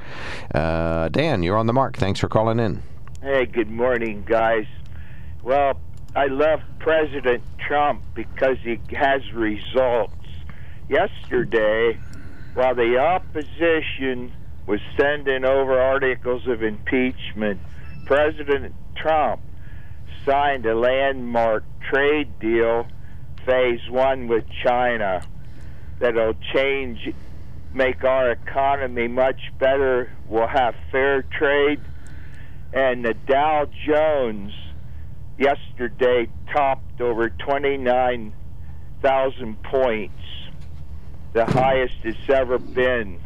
Speaker 2: Uh, Dan, you're on the mark. Thanks for calling in.
Speaker 8: Hey, good morning, guys. Well, I love President Trump because he has results. Yesterday, while the opposition was sending over articles of impeachment, President Trump signed a landmark trade deal, phase one with China, that'll change, make our economy much better. We'll have fair trade and the Dow Jones yesterday topped over 29,000 points, the highest it's ever been.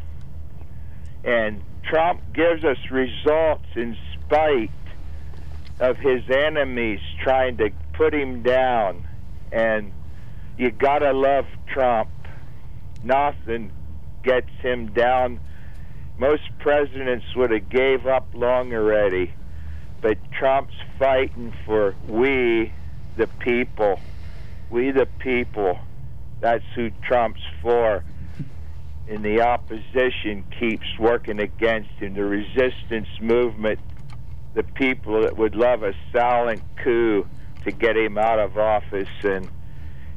Speaker 8: And Trump gives us results in spite of his enemies trying to put him down. And you gotta love Trump. Nothing gets him down. Most presidents would have gave up long already but Trump's fighting for we, the people. We the people. That's who Trump's for. And the opposition keeps working against him. The resistance movement, the people that would love a silent coup to get him out of office. And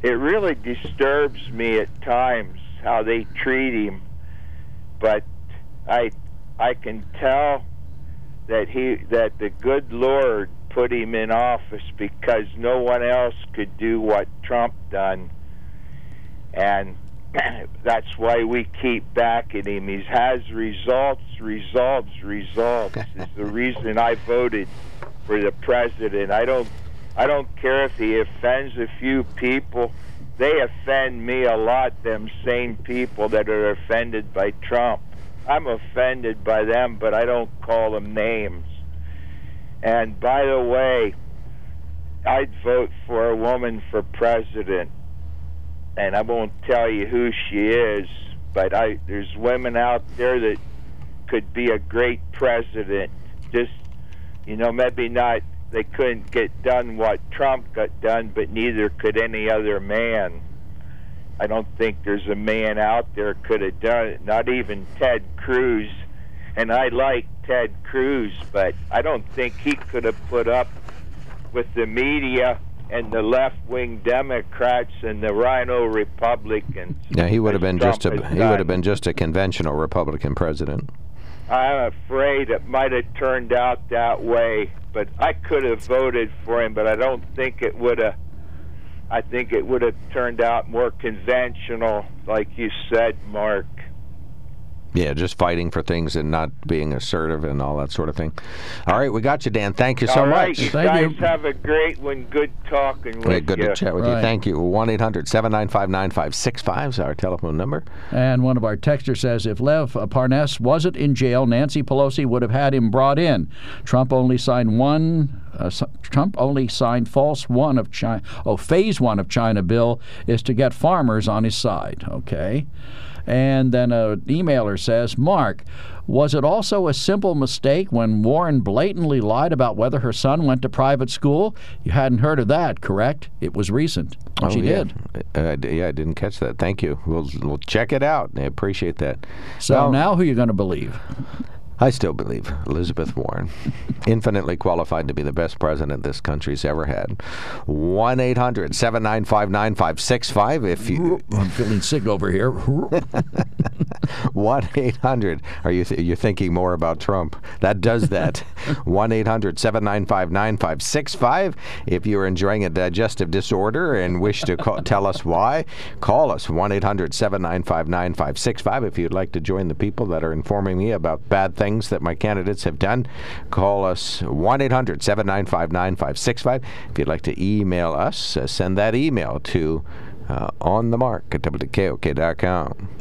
Speaker 8: it really disturbs me at times how they treat him. But I I can tell that he that the good Lord put him in office because no one else could do what Trump done, and that's why we keep backing him. He has results, results, results. is *laughs* the reason I voted for the president. I don't I don't care if he offends a few people. They offend me a lot, them same people that are offended by Trump. I'm offended by them, but I don't call them names. And by the way, I'd vote for a woman for president. And I won't tell you who she is, but I there's women out there that could be a great president. Just you know, maybe not they couldn't get done what Trump got done, but neither could any other man. I don't think there's a man out there could have done it, not even Ted Cruz. And I like Ted Cruz, but I don't think he could have put up with the media and the left-wing Democrats and the RINO Republicans.
Speaker 2: Yeah, he would have been just a he would have been just a conventional Republican president.
Speaker 8: I'm afraid it might have turned out that way, but I could have voted for him, but I don't think it would have. I think it would have turned out more conventional, like you said, Mark.
Speaker 2: Yeah, just fighting for things and not being assertive and all that sort of thing. All right, we got you, Dan. Thank you so
Speaker 8: All right,
Speaker 2: much.
Speaker 8: you
Speaker 3: Thank
Speaker 8: guys
Speaker 3: you.
Speaker 8: have a great one. Good talking with
Speaker 2: Hey, good
Speaker 8: you.
Speaker 2: to chat with you. Thank you. 1 800 795 9565 is our telephone number.
Speaker 3: And one of our texters says if Lev Parnas wasn't in jail, Nancy Pelosi would have had him brought in. Trump only signed one. Uh, Trump only signed false one of China. Oh, phase one of China bill is to get farmers on his side. Okay. And then an emailer says, Mark, was it also a simple mistake when Warren blatantly lied about whether her son went to private school? You hadn't heard of that, correct? It was recent. And she
Speaker 2: Oh, yeah.
Speaker 3: did.
Speaker 2: Uh, yeah, I didn't catch that. Thank you. We'll, we'll check it out. I appreciate that.
Speaker 3: So now who are you going to believe?
Speaker 2: I still believe Elizabeth Warren, infinitely qualified to be the best president this country's ever had. 1 800 795 9565. If you.
Speaker 3: I'm feeling sick over here. *laughs*
Speaker 2: 1 800. Are you th- you're thinking more about Trump? That does that. *laughs* 1 800 795 9565. If you're enjoying a digestive disorder and wish to call, tell us why, call us 1 800 795 9565. If you'd like to join the people that are informing me about bad things that my candidates have done, call us 1 800 795 9565. If you'd like to email us, uh, send that email to uh, on the mark at WKOK.com.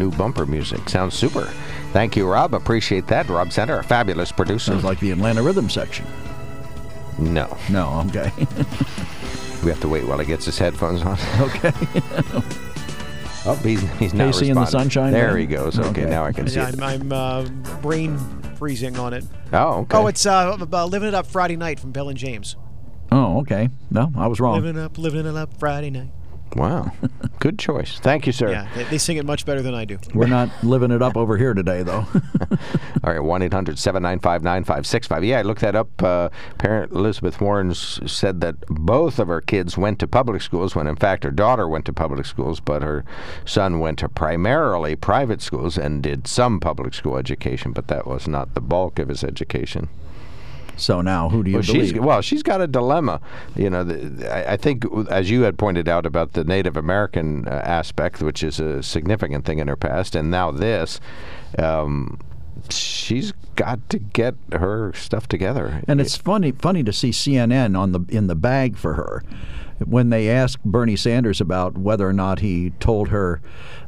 Speaker 2: New bumper music. Sounds super. Thank you, Rob. Appreciate that. Rob Center, a fabulous producer.
Speaker 3: Sounds like the Atlanta Rhythm section.
Speaker 2: No,
Speaker 3: No, okay. *laughs*
Speaker 2: we have to wait while he gets his headphones on. *laughs*
Speaker 3: okay. *laughs*
Speaker 2: Oh, he's, he's not
Speaker 3: KC in the. Sunshine
Speaker 2: There
Speaker 3: Band?
Speaker 2: he goes. Okay,
Speaker 3: Okay.
Speaker 2: now I can see
Speaker 9: Yeah. I'm, I'm uh, brain freezing on it.
Speaker 2: Oh, okay.
Speaker 9: Oh, it's uh, about Living It Up Friday Night from Bell and James.
Speaker 3: Oh, okay. No, I was wrong.
Speaker 9: Living it up, living it up Friday night.
Speaker 2: wow. Good choice. Thank you, sir.
Speaker 9: Yeah, they, they sing it much better than I do.
Speaker 3: We're not living it up over here today, though. *laughs*
Speaker 2: All right, 1 800 795 9565. Yeah, I looked that up. Uh, parent Elizabeth Warren said that both of her kids went to public schools when, in fact, her daughter went to public schools, but her son went to primarily private schools and did some public school education, but that was not the bulk of his education.
Speaker 3: So now, who do you
Speaker 2: Well, she's
Speaker 3: believe?
Speaker 2: well, she's got a dilemma. You know, the, I, I think as you had pointed out about the Native American uh, aspect, which is a significant thing in her past, and now this, um, she's got to get her stuff together.
Speaker 3: And it's funny funny to see CNN on the in the bag for her. When they asked Bernie Sanders about whether or not he told her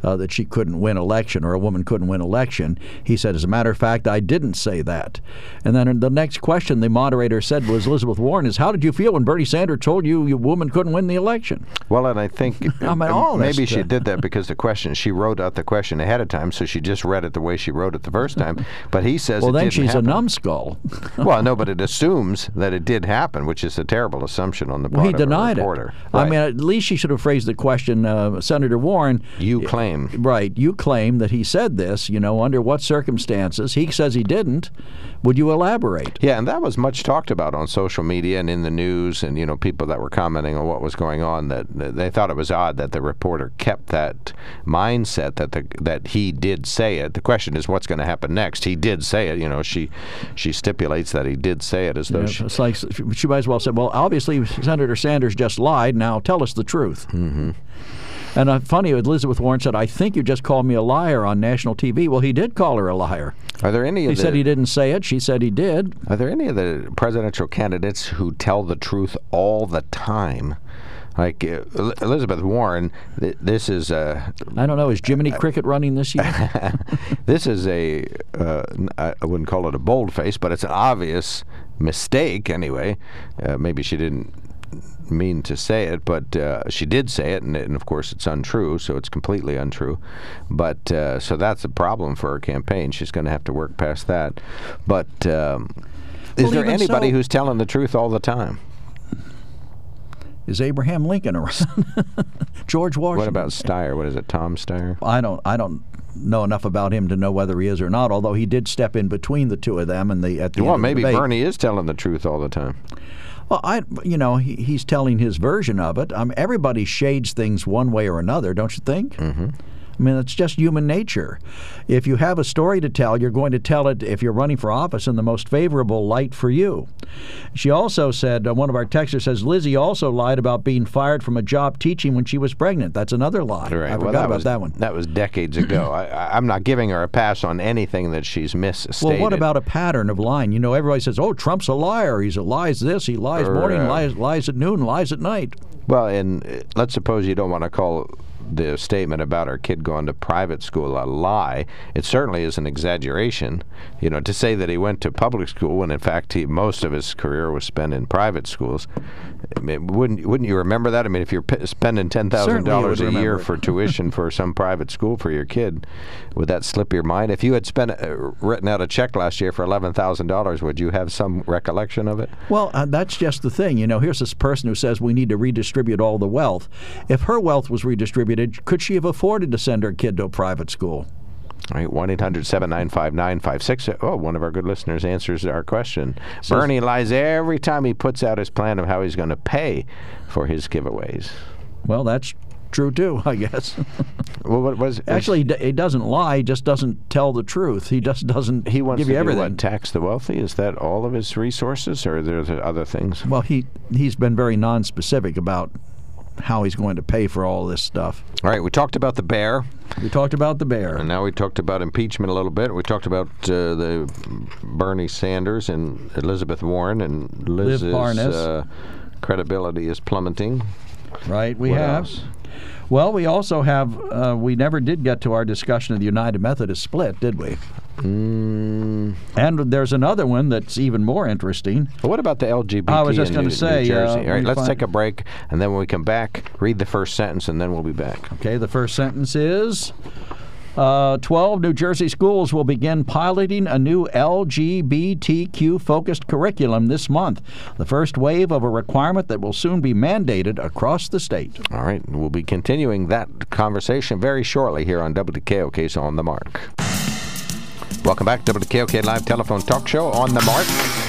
Speaker 3: uh, that she couldn't win election or a woman couldn't win election, he said, "As a matter of fact, I didn't say that." And then the next question the moderator said was Elizabeth Warren is, "How did you feel when Bernie Sanders told you a woman couldn't win the election?"
Speaker 2: Well, and I think *laughs*
Speaker 3: I mean,
Speaker 2: uh, maybe she did that because the question she wrote out the question ahead of time, so she just read it the way she wrote it the first time. But he says,
Speaker 3: Well, then she's
Speaker 2: happen.
Speaker 3: a numbskull.
Speaker 2: well, no, but it assumes that it did happen, which is a terrible assumption on the part
Speaker 3: Well, he
Speaker 2: of a
Speaker 3: denied it.
Speaker 2: Reporter.
Speaker 3: I mean, at least she should have phrased the question, uh, Senator Warren.
Speaker 2: you claim.
Speaker 3: Right. You claim that he said this, you know, under what circumstances? He says he didn't. Would you elaborate?
Speaker 2: Yeah, and that was much talked about on social media and in the news, and you know, people that were commenting on what was going on. That that they thought it was odd that the reporter kept that mindset that the that he did say it. The question is, what's going to happen next? He did say it. You know, she she stipulates that he did say it as though
Speaker 3: Yeah,
Speaker 2: she,
Speaker 3: it's like she might as well say, well, obviously Senator Sanders just lied. Now tell us the truth. Mm-hmm. And uh, funny, Elizabeth Warren said, I think you just called me a liar on national TV. Well, he did call her a liar.
Speaker 2: Are there any
Speaker 3: He
Speaker 2: of the,
Speaker 3: said he didn't say it. She said he did.
Speaker 2: Are there any of the presidential candidates who tell the truth all the time? Like uh, Elizabeth Warren, th- this is a
Speaker 3: I don't know. Is Jiminy Cricket running this year? *laughs*
Speaker 2: this is a uh, I wouldn't call it a bold face, but it's an obvious mistake anyway. Uh, maybe she didn't mean to say it, but uh, she did say it, and, and of course it's untrue, so it's completely untrue. But uh, so that's a problem for her campaign. She's going to have to work past that. But um, is
Speaker 3: Well,
Speaker 2: there anybody
Speaker 3: so-
Speaker 2: who's telling the truth all the time?
Speaker 3: Is Abraham Lincoln around? *laughs* George Washington.
Speaker 2: What about Steyer? What is it, Tom Steyer?
Speaker 3: I don't. I don't know enough about him to know whether he is or not. Although he did step in between the two of them, and the at the
Speaker 2: Well,
Speaker 3: end of the
Speaker 2: maybe. Bernie is telling the truth all the time.
Speaker 3: Well, I, you know, he, he's telling his version of it. Mean, everybody shades things one way or another, don't you think? Mm-hmm. I mean, it's just human nature. If you have a story to tell, you're going to tell it if you're running for office in the most favorable light for you. She also said, uh, one of our texters says, Lizzie also lied about being fired from a job teaching when she was pregnant. That's another lie.
Speaker 2: Right.
Speaker 3: I
Speaker 2: well,
Speaker 3: forgot
Speaker 2: that
Speaker 3: about
Speaker 2: was,
Speaker 3: that one.
Speaker 2: That was decades ago. *clears throat* I, I'm not giving her a pass on anything that she's misstated.
Speaker 3: Well, what about a pattern of lying? You know, everybody says, "Oh, Trump's a liar. He's a lies this, he lies
Speaker 2: Or,
Speaker 3: morning,
Speaker 2: uh,
Speaker 3: lies lies at noon, lies at night."
Speaker 2: Well, and uh, let's suppose you don't want to call the statement about our kid going to private school a lie. It certainly is an exaggeration. You know, to say that he went to public school when in fact he, most of his career was spent in private schools. I mean, wouldn't wouldn't you remember that? I mean, if you're p- spending ten thousand dollars a year for tuition for some *laughs* private school for your kid, would that slip your mind? If you had spent uh, written out a check last year for eleven thousand dollars, would you have some recollection of it?
Speaker 3: Well, uh, that's just the thing. You know, here's this person who says we need to redistribute all the wealth. If her wealth was redistributed, could she have afforded to send her kid to a private school?
Speaker 2: All right, 1 800 795 9560. Oh, one of our good listeners answers our question. Bernie lies every time he puts out his plan of how he's going to pay for his giveaways.
Speaker 3: Well, that's true too, I guess. *laughs*
Speaker 2: Well, what was
Speaker 3: Actually, he, d- he doesn't lie. He just doesn't tell the truth. He just doesn't
Speaker 2: he wants
Speaker 3: give
Speaker 2: to
Speaker 3: you everything.
Speaker 2: what, tax the wealthy? Is that all of his resources, or are there other things?
Speaker 3: Well, he he's been very non-specific about how he's going to pay for all this stuff.
Speaker 2: All right, we talked about the bear,
Speaker 3: We talked about the bear.
Speaker 2: and now we talked about impeachment a little bit. We talked about uh, the Bernie Sanders and Elizabeth Warren, and Liz's uh, credibility is plummeting.
Speaker 3: Right, we
Speaker 2: What
Speaker 3: have.
Speaker 2: else?
Speaker 3: Well, we also have. Uh, we never did get to our discussion of the United Methodist split, did we?
Speaker 2: Mm,
Speaker 3: And there's another one that's even more interesting.
Speaker 2: What about the LGBT
Speaker 3: I was just
Speaker 2: in
Speaker 3: gonna
Speaker 2: New,
Speaker 3: say,
Speaker 2: Jersey?
Speaker 3: uh,
Speaker 2: All right, let's
Speaker 3: find-
Speaker 2: take a break, and then when we come back, read the first sentence, and then we'll be back.
Speaker 3: Okay, the first sentence is Uh, 12 New Jersey schools will begin piloting a new LGBTQ focused curriculum this month, the first wave of a requirement that will soon be mandated across the state.
Speaker 2: All right, we'll be continuing that conversation very shortly here on WKOK's On the Mark. Welcome back to WKOK Live Telephone Talk Show On the Mark.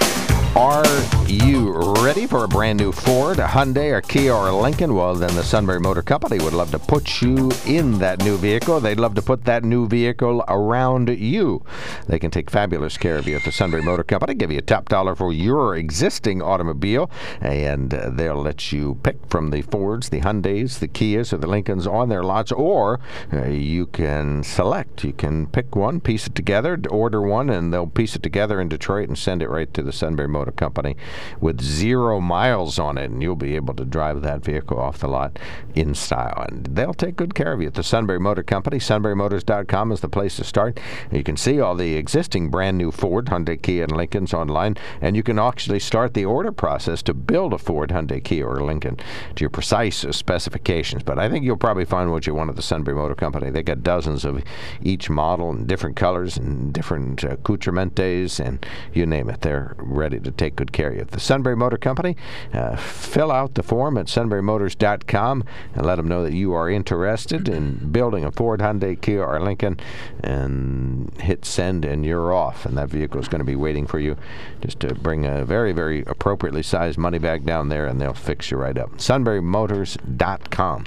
Speaker 2: Are you ready for a brand new Ford, a Hyundai, or Kia, or a Lincoln? Well, then the Sunbury Motor Company would love to put you in that new vehicle. They'd love to put that new vehicle around you. They can take fabulous care of you at the Sunbury Motor Company, give you a top dollar for your existing automobile, and uh, they'll let you pick from the Fords, the Hyundais, the Kias, or the Lincolns on their lots, or uh, you can select. You can pick one, piece it together, order one, and they'll piece it together in Detroit and send it right to the Sunbury Motor Company with zero miles on it, and you'll be able to drive that vehicle off the lot in style. And they'll take good care of you at the Sunbury Motor Company. SunburyMotors.com is the place to start. You can see all the existing brand new Ford, Hyundai, Kia, and Lincolns online, and you can actually start the order process to build a Ford, Hyundai, Kia, or Lincoln to your precise specifications. But I think you'll probably find what you want at the Sunbury Motor Company. They got dozens of each model in different colors and different uh, accoutrements, and you name it. They're ready to take good care of you. The Sunbury Motor Company, uh, fill out the form at sunburymotors.com and let them know that you are interested in building a Ford, Hyundai, Kia, or Lincoln, and hit send, and you're off. And that vehicle is going to be waiting for you just to bring a very, very appropriately sized money bag down there, and they'll fix you right up. SunburyMotors.com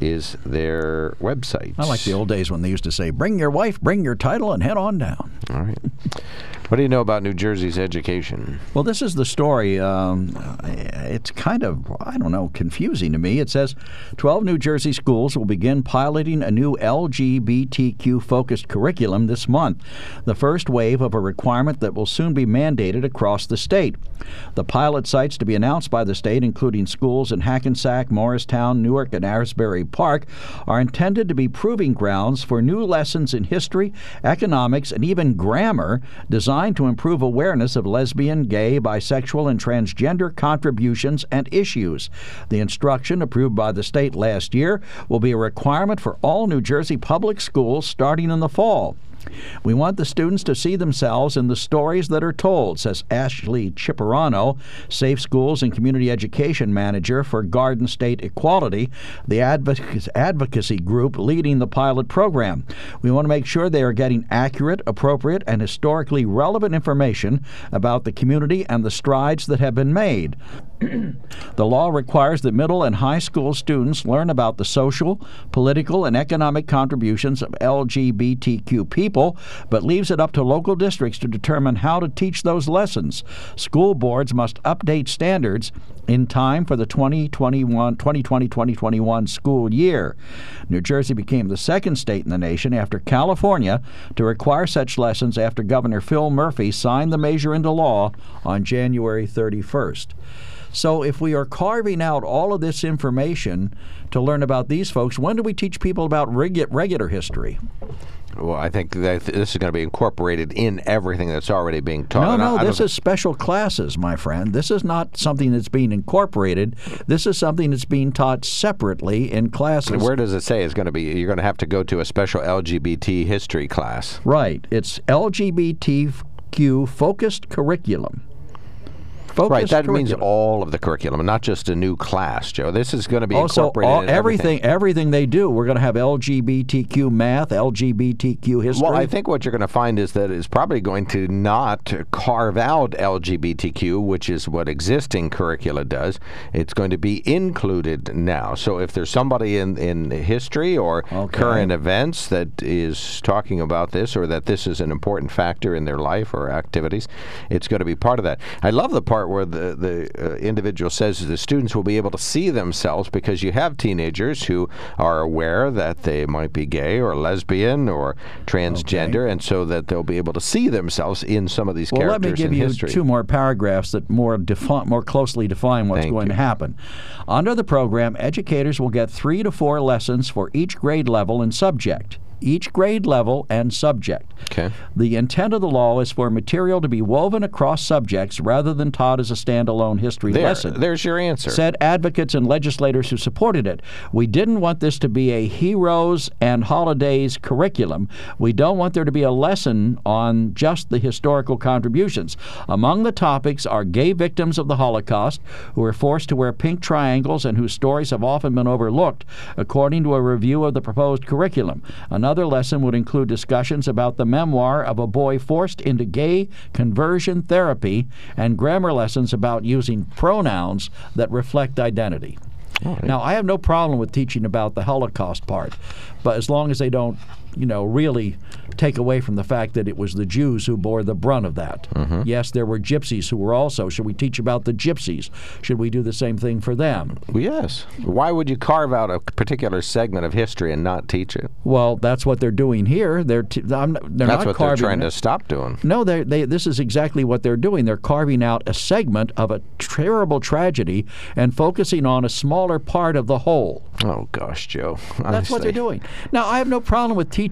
Speaker 2: is their website.
Speaker 3: I like the old days when they used to say, bring your wife, bring your title, and head on down.
Speaker 2: All right. What do you know about New Jersey's education?
Speaker 3: Well, this is the story. Um, it's kind of, I don't know, confusing to me. It says 12 New Jersey schools will begin piloting a new LGBTQ focused curriculum this month, the first wave of a requirement that will soon be mandated across the state. The pilot sites to be announced by the state, including schools in Hackensack, Morristown, Newark, and Asbury Park, are intended to be proving grounds for new lessons in history, economics, and even grammar designed to improve awareness of lesbian, gay, bisexual, and transgender contributions and issues. The instruction, approved by the state last year, will be a requirement for all New Jersey public schools starting in the fall. We want the students to see themselves in the stories that are told, says Ashley Cipriano, Safe Schools and Community Education Manager for Garden State Equality, the advocacy group leading the pilot program. We want to make sure they are getting accurate, appropriate, and historically relevant information about the community and the strides that have been made. the law requires that middle and high school students learn about the social, political, and economic contributions of LGBTQ people, but leaves it up to local districts to determine how to teach those lessons. School boards must update standards in time for the 2021 2020-2021 school year. New Jersey became the second state in the nation after California to require such lessons after Governor Phil Murphy signed the measure into law on January 31st. So if we are carving out all of this information to learn about these folks, when do we teach people about regular history?
Speaker 2: Well, I think that this is going to be incorporated in everything that's already being taught.
Speaker 3: No, no, this is special classes, my friend. This is not something that's being incorporated. This is something that's being taught separately in classes.
Speaker 2: Where does it say it's going to be? You're going to have to go to a special LGBT history class.
Speaker 3: Right. It's LGBTQ focused curriculum.
Speaker 2: Right, that means all of the curriculum, not just a new class, Joe. This is going to be
Speaker 3: also
Speaker 2: incorporated
Speaker 3: all,
Speaker 2: in
Speaker 3: everything. Everything they do, we're going to have LGBTQ math, LGBTQ history.
Speaker 2: Well, I think what you're going to find is that it's probably going to not carve out LGBTQ, which is what existing curricula does. It's going to be included now. So if there's somebody in in history or
Speaker 3: okay.
Speaker 2: current events that is talking about this, or that this is an important factor in their life or activities, it's going to be part of that. I love the part where the, the uh, individual says the students will be able to see themselves because you have teenagers who are aware that they might be gay or lesbian or transgender,
Speaker 3: okay.
Speaker 2: and so that they'll be able to see themselves in some of these
Speaker 3: well,
Speaker 2: characters
Speaker 3: let me give you
Speaker 2: history.
Speaker 3: two more paragraphs that more defi- more closely define what's
Speaker 2: Thank
Speaker 3: going
Speaker 2: you.
Speaker 3: to happen. Under the program, educators will get three to four lessons for each grade level and subject. Each grade level and subject.
Speaker 2: Okay.
Speaker 3: The intent of the law is for material to be woven across subjects rather than taught as a standalone history
Speaker 2: There,
Speaker 3: lesson.
Speaker 2: there's your answer.
Speaker 3: Said advocates and legislators who supported it. We didn't want this to be a heroes and holidays curriculum. We don't want there to be a lesson on just the historical contributions. Among the topics are gay victims of the Holocaust who were forced to wear pink triangles and whose stories have often been overlooked, according to a review of the proposed curriculum. Another lesson would include discussions about the memoir of a boy forced into gay conversion therapy and grammar lessons about using pronouns that reflect identity. Now, I have no problem with teaching about the Holocaust part, but as long as they don't, you know, really take away from the fact that it was the Jews who bore the brunt of that. Mm-hmm. Yes, there were gypsies who were also. Should we teach about the gypsies? Should we do the same thing for them?
Speaker 2: Yes. Why would you carve out a particular segment of history and not teach it?
Speaker 3: Well, that's what they're doing here. They're t- they're
Speaker 2: That's
Speaker 3: not
Speaker 2: what they're trying to stop doing.
Speaker 3: No, they, they, this is exactly what they're doing. They're carving out a segment of a terrible tragedy and focusing on a smaller part of the whole.
Speaker 2: Oh gosh, Joe. *laughs*
Speaker 3: That's what they're doing. Now, I have no problem with teaching.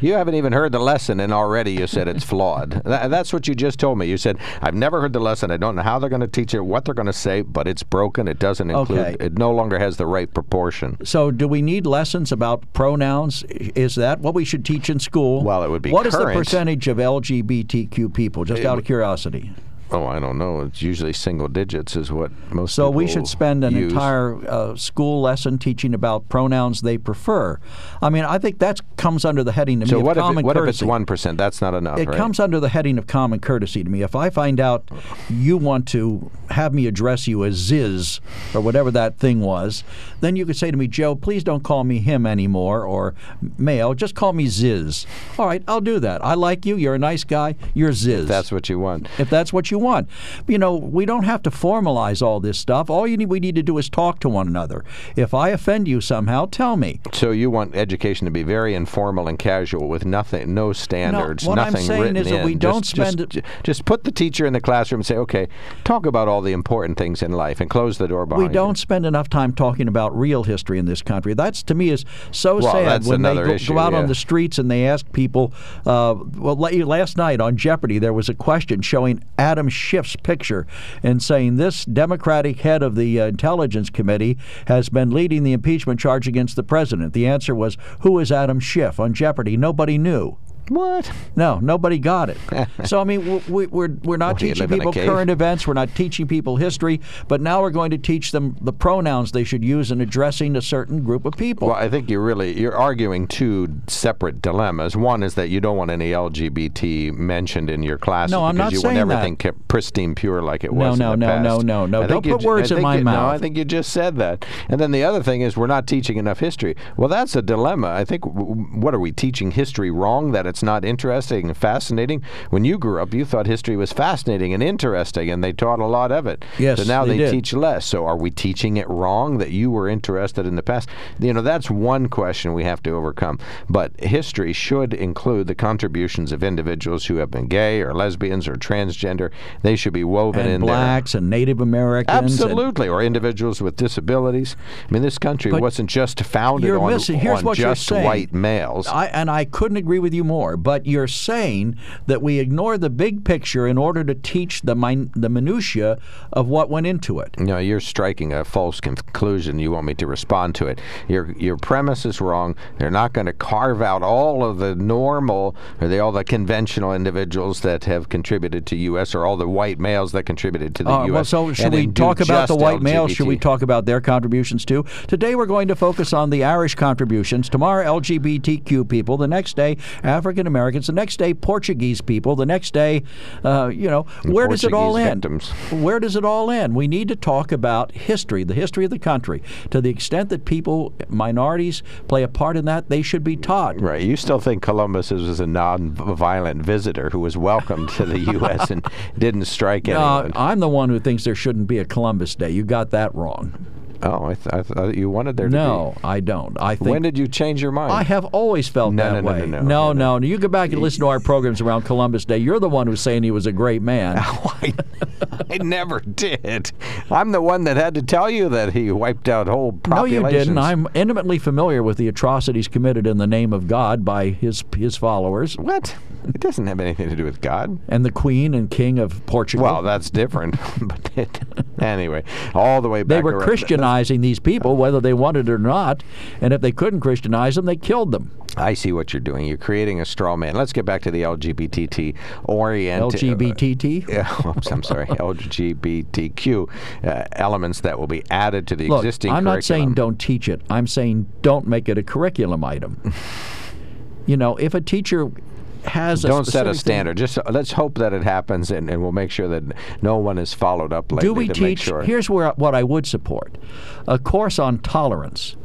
Speaker 2: You haven't even heard the lesson, and already you said it's flawed. *laughs* Tha- that's what you just told me. You said I've never heard the lesson. I don't know how they're going to teach it, what they're going to say, but it's broken. It doesn't include.
Speaker 3: Okay.
Speaker 2: It no longer has the right proportion.
Speaker 3: So, do we need lessons about pronouns? Is that what we should teach in school?
Speaker 2: Well, it would be
Speaker 3: What is the percentage of LGBTQ people? Just out of curiosity.
Speaker 2: Oh, I don't know. It's usually single digits, is what most.
Speaker 3: So we should spend an
Speaker 2: use.
Speaker 3: entire uh, school lesson teaching about pronouns they prefer. I mean, I think that comes under the heading to
Speaker 2: So
Speaker 3: me
Speaker 2: what
Speaker 3: of
Speaker 2: if
Speaker 3: common
Speaker 2: it, what if it's one percent? That's not enough,
Speaker 3: It
Speaker 2: right?
Speaker 3: comes under the heading of common courtesy to me. If I find out you want to have me address you as Ziz or whatever that thing was, then you could say to me, Joe, please don't call me him anymore or male. Just call me Ziz. All right, I'll do that. I like you. You're a nice guy. You're Ziz.
Speaker 2: That's what you want.
Speaker 3: if that's what you want. You know, we don't have to formalize all this stuff. All you need, we need to do is talk to one another. If I offend you somehow, tell me.
Speaker 2: So you want education to be very informal and casual, with nothing, no standards, no,
Speaker 3: what I'm
Speaker 2: nothing
Speaker 3: saying
Speaker 2: written
Speaker 3: is that
Speaker 2: in.
Speaker 3: we don't
Speaker 2: just,
Speaker 3: spend
Speaker 2: Just, just put the teacher in the classroom and say, "Okay, talk about all the important things in life," and close the door behind.
Speaker 3: We don't spend enough time talking about real history in this country. That's to me is so
Speaker 2: Well,
Speaker 3: sad when they go,
Speaker 2: issue,
Speaker 3: go out on the streets and they ask people. Uh, well, last night on Jeopardy, there was a question showing Adam Schiff's picture and saying this Democratic head of the uh, Intelligence Committee has been leading the impeachment charge against the president. The answer was, "Who is Adam Schiff?" On Jeopardy, nobody knew.
Speaker 2: What?
Speaker 3: No, nobody got it. *laughs* so I mean, we, we're we're not
Speaker 2: you
Speaker 3: teaching
Speaker 2: live in a
Speaker 3: people current events. We're not teaching people history. But now we're going to teach them the pronouns they should use in addressing a certain group of people.
Speaker 2: Well, I think you're really you're arguing two separate dilemmas. One is that you don't want any LGBT mentioned in your classes
Speaker 3: No, I'm
Speaker 2: because
Speaker 3: not
Speaker 2: you
Speaker 3: saying
Speaker 2: want
Speaker 3: that.
Speaker 2: everything kept pristine pure like it
Speaker 3: No,
Speaker 2: was
Speaker 3: no,
Speaker 2: in the
Speaker 3: no,
Speaker 2: past.
Speaker 3: no, no, no.
Speaker 2: I
Speaker 3: Don't put
Speaker 2: ju-
Speaker 3: words in my
Speaker 2: you- No, I think you just said that. And then the other thing is we're not teaching enough history. Well, that's a dilemma. I think w- what are we teaching history wrong that it's not interesting and fascinating? When you grew up, you thought history was fascinating and interesting, and they taught a lot of it.
Speaker 3: Yes,
Speaker 2: So now
Speaker 3: they
Speaker 2: they, teach less. So are we teaching it wrong that you were interested in the past? You know, that's one question we have to overcome. But history should include the contributions of individuals who have been gay or lesbians or transgender. They should be woven
Speaker 3: and
Speaker 2: in
Speaker 3: blacks and Native Americans.
Speaker 2: Absolutely, or individuals with disabilities. I mean, this country wasn't just founded on, on just white males.
Speaker 3: I, and I couldn't agree with you more. But you're saying that we ignore the big picture in order to teach the min- the minutia of what went into it.
Speaker 2: No, you're striking a false conclusion. You want me to respond to it. Your your premise is wrong. They're not going to carve out all of the normal or the, all the conventional individuals that have contributed to U.S. or all the white males that contributed to the
Speaker 3: Uh,
Speaker 2: U.S.
Speaker 3: well, so should we talk about the white males? Should we talk about their contributions too? Today we're going to focus on the Irish contributions. Tomorrow, LGBTQ people. The next day, African Americans. The next day, Portuguese people. The next day, uh, you know, where does it all end?
Speaker 2: victims.
Speaker 3: Where does it all end? We need to talk about history, the history of the country. To the extent that people, minorities, play a part in that, they should be taught.
Speaker 2: Right. You still think Columbus was a non-violent visitor who was welcomed to the *laughs* U.S. and didn't strike anyone?
Speaker 3: I'm the one who thinks there shouldn't be a Columbus Day. You got that wrong.
Speaker 2: Oh, I, th- I thought you wanted there to
Speaker 3: No, I don't. I think
Speaker 2: When did you change your mind?
Speaker 3: I have always felt
Speaker 2: No,
Speaker 3: that
Speaker 2: no, no,
Speaker 3: way.
Speaker 2: no, no,
Speaker 3: no,
Speaker 2: no,
Speaker 3: no. You go back and listen to our programs around Columbus Day. You're the one who's saying he was a great man. *laughs*
Speaker 2: Oh, I, I never did. I'm the one that had to tell you that he wiped out whole
Speaker 3: No, you didn't. I'm intimately familiar with the atrocities committed in the name of God by his his followers
Speaker 2: What? It doesn't have anything to do with God.
Speaker 3: and the Queen and King of Portugal.
Speaker 2: Well, that's different. *laughs* but it, anyway, all the way back.
Speaker 3: they were
Speaker 2: around-
Speaker 3: Christianizing these people, whether they wanted it or not. And if they couldn't Christianize them, they killed them.
Speaker 2: I see what you're doing. You're creating a straw man. Let's get back to the LGBT orient.
Speaker 3: LGBTT. *laughs*
Speaker 2: Yeah, oops, I'm sorry. *laughs* LGBTQ uh, elements that will be added to the
Speaker 3: Look,
Speaker 2: existing
Speaker 3: I'm not saying don't teach it. I'm saying don't make it a curriculum item. you know, if a teacher has a
Speaker 2: Don't set a
Speaker 3: specific thing-
Speaker 2: standard. Just uh, let's hope that it happens, and, and we'll make sure that no one is followed up lately
Speaker 3: Do we teach?
Speaker 2: sure.
Speaker 3: Here's where what I would support: a course on tolerance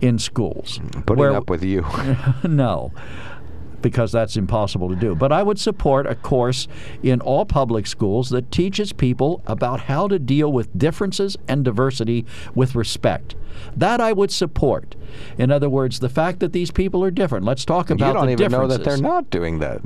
Speaker 3: in schools.
Speaker 2: Putting
Speaker 3: where,
Speaker 2: up with you. *laughs*
Speaker 3: no, because that's impossible to do. But I would support a course in all public schools that teaches people about how to deal with differences and diversity with respect. That I would support. In other words, the fact that these people are different. Let's talk about
Speaker 2: you don't even know that they're not doing that.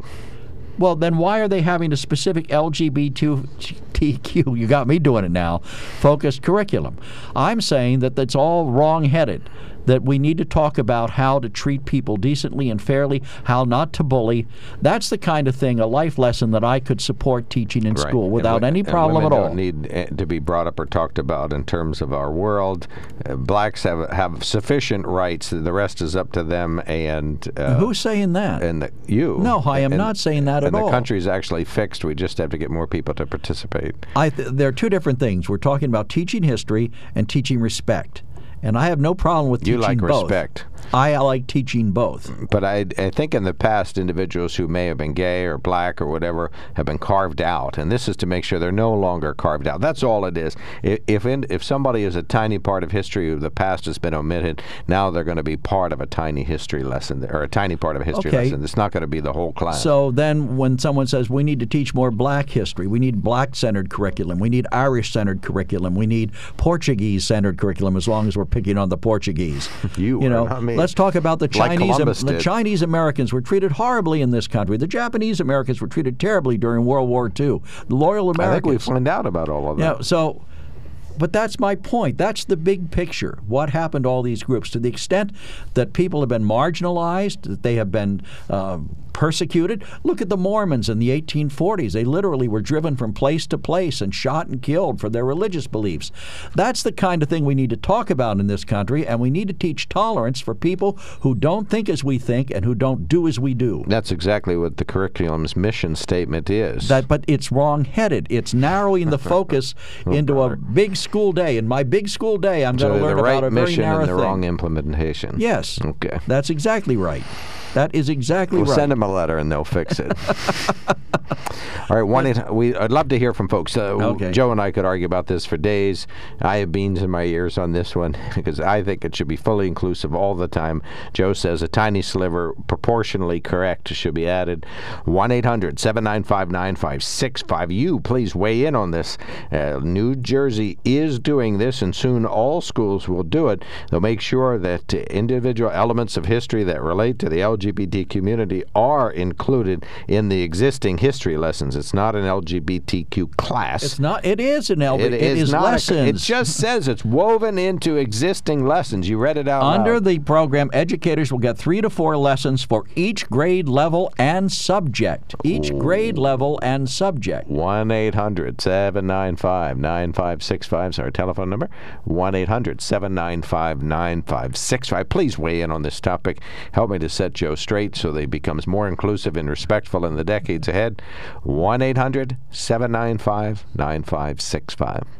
Speaker 3: Well, then why are they having a specific LGBTQ, you got me doing it now, focused curriculum? I'm saying that that's all wrong headed. That we need to talk about how to treat people decently and fairly, how not to bully. That's the kind of thing, a life lesson that I could support teaching in
Speaker 2: Right.
Speaker 3: school without
Speaker 2: wo-
Speaker 3: any
Speaker 2: and
Speaker 3: problem at all.
Speaker 2: Don't need uh, to be brought up or talked about in terms of our world. Uh, blacks have have sufficient rights. The rest is up to them. And uh,
Speaker 3: Who's saying that?
Speaker 2: and the, you?
Speaker 3: No, I am
Speaker 2: And-
Speaker 3: not saying that
Speaker 2: and
Speaker 3: at
Speaker 2: the
Speaker 3: all.
Speaker 2: country's actually fixed. We just have to get more people to participate.
Speaker 3: I th- there are two different things. We're talking about teaching history and teaching respect. And I have no problem with
Speaker 2: You
Speaker 3: teaching
Speaker 2: like
Speaker 3: both.
Speaker 2: respect.
Speaker 3: I like teaching both.
Speaker 2: But I, I think in the past, individuals who may have been gay or black or whatever have been carved out, and this is to make sure they're no longer carved out. That's all it is. If in, if somebody is a tiny part of history, the past has been omitted. Now they're going to be part of a tiny history lesson, or a tiny part of a history
Speaker 3: Okay.
Speaker 2: lesson. It's not going to be the whole class.
Speaker 3: So then, when someone says we need to teach more black history, we need black centered curriculum, we need Irish centered curriculum, we need Portuguese centered curriculum, as long as we're picking on the Portuguese. *laughs*
Speaker 2: You
Speaker 3: you know,
Speaker 2: not me.
Speaker 3: Let's talk about the Chinese.
Speaker 2: Columbus
Speaker 3: the. Chinese Americans were treated horribly in this country. The Japanese Americans were treated terribly during World War II. The loyal Americans.
Speaker 2: I think we find out about all of that.
Speaker 3: Yeah, so but that's my point. That's the big picture. What happened to all these groups? To the extent that people have been marginalized, that they have been uh, persecuted. Look at the Mormons in the 1840s. They literally were driven from place to place and shot and killed for their religious beliefs. That's the kind of thing we need to talk about in this country, and we need to teach tolerance for people who don't think as we think and who don't do as we do.
Speaker 2: That's exactly what the curriculum's mission statement is.
Speaker 3: That, but it's wrong-headed. It's narrowing the *laughs* focus oh, into a big school day. In my big school day, I'm
Speaker 2: so
Speaker 3: going to learn
Speaker 2: the right
Speaker 3: about a very
Speaker 2: mission
Speaker 3: narrow
Speaker 2: and the
Speaker 3: thing.
Speaker 2: wrong implementation.
Speaker 3: Yes.
Speaker 2: Okay.
Speaker 3: That's exactly right. That is exactly
Speaker 2: We'll
Speaker 3: right.
Speaker 2: send them a letter and they'll fix it. *laughs* All right, one. eight- We I'd love to hear from folks. Uh,
Speaker 3: Okay.
Speaker 2: Joe and I could argue about this for days. I have beans in my ears on this one *laughs* because I think it should be fully inclusive all the time. Joe says a tiny sliver, proportionally correct, should be added. One 9565 You please weigh in on this. Uh, New Jersey is doing this, and soon all schools will do it. They'll make sure that individual elements of history that relate to the LGBT community are included in the existing history lessons. It's not an LGBTQ class.
Speaker 3: It's not. It is an LB.
Speaker 2: It is, not. a-
Speaker 3: lessons.
Speaker 2: it just says it's woven into existing lessons. You read it out
Speaker 3: Under
Speaker 2: loud.
Speaker 3: the program, educators will get three to four lessons for each grade level and subject. Each grade level and subject.
Speaker 2: 1 800 795 9565 is our telephone number. 1 800 795 9565. Please weigh in on this topic. Help me to set Joe straight so that he becomes more inclusive and respectful in the decades ahead. 1 800 795 9565.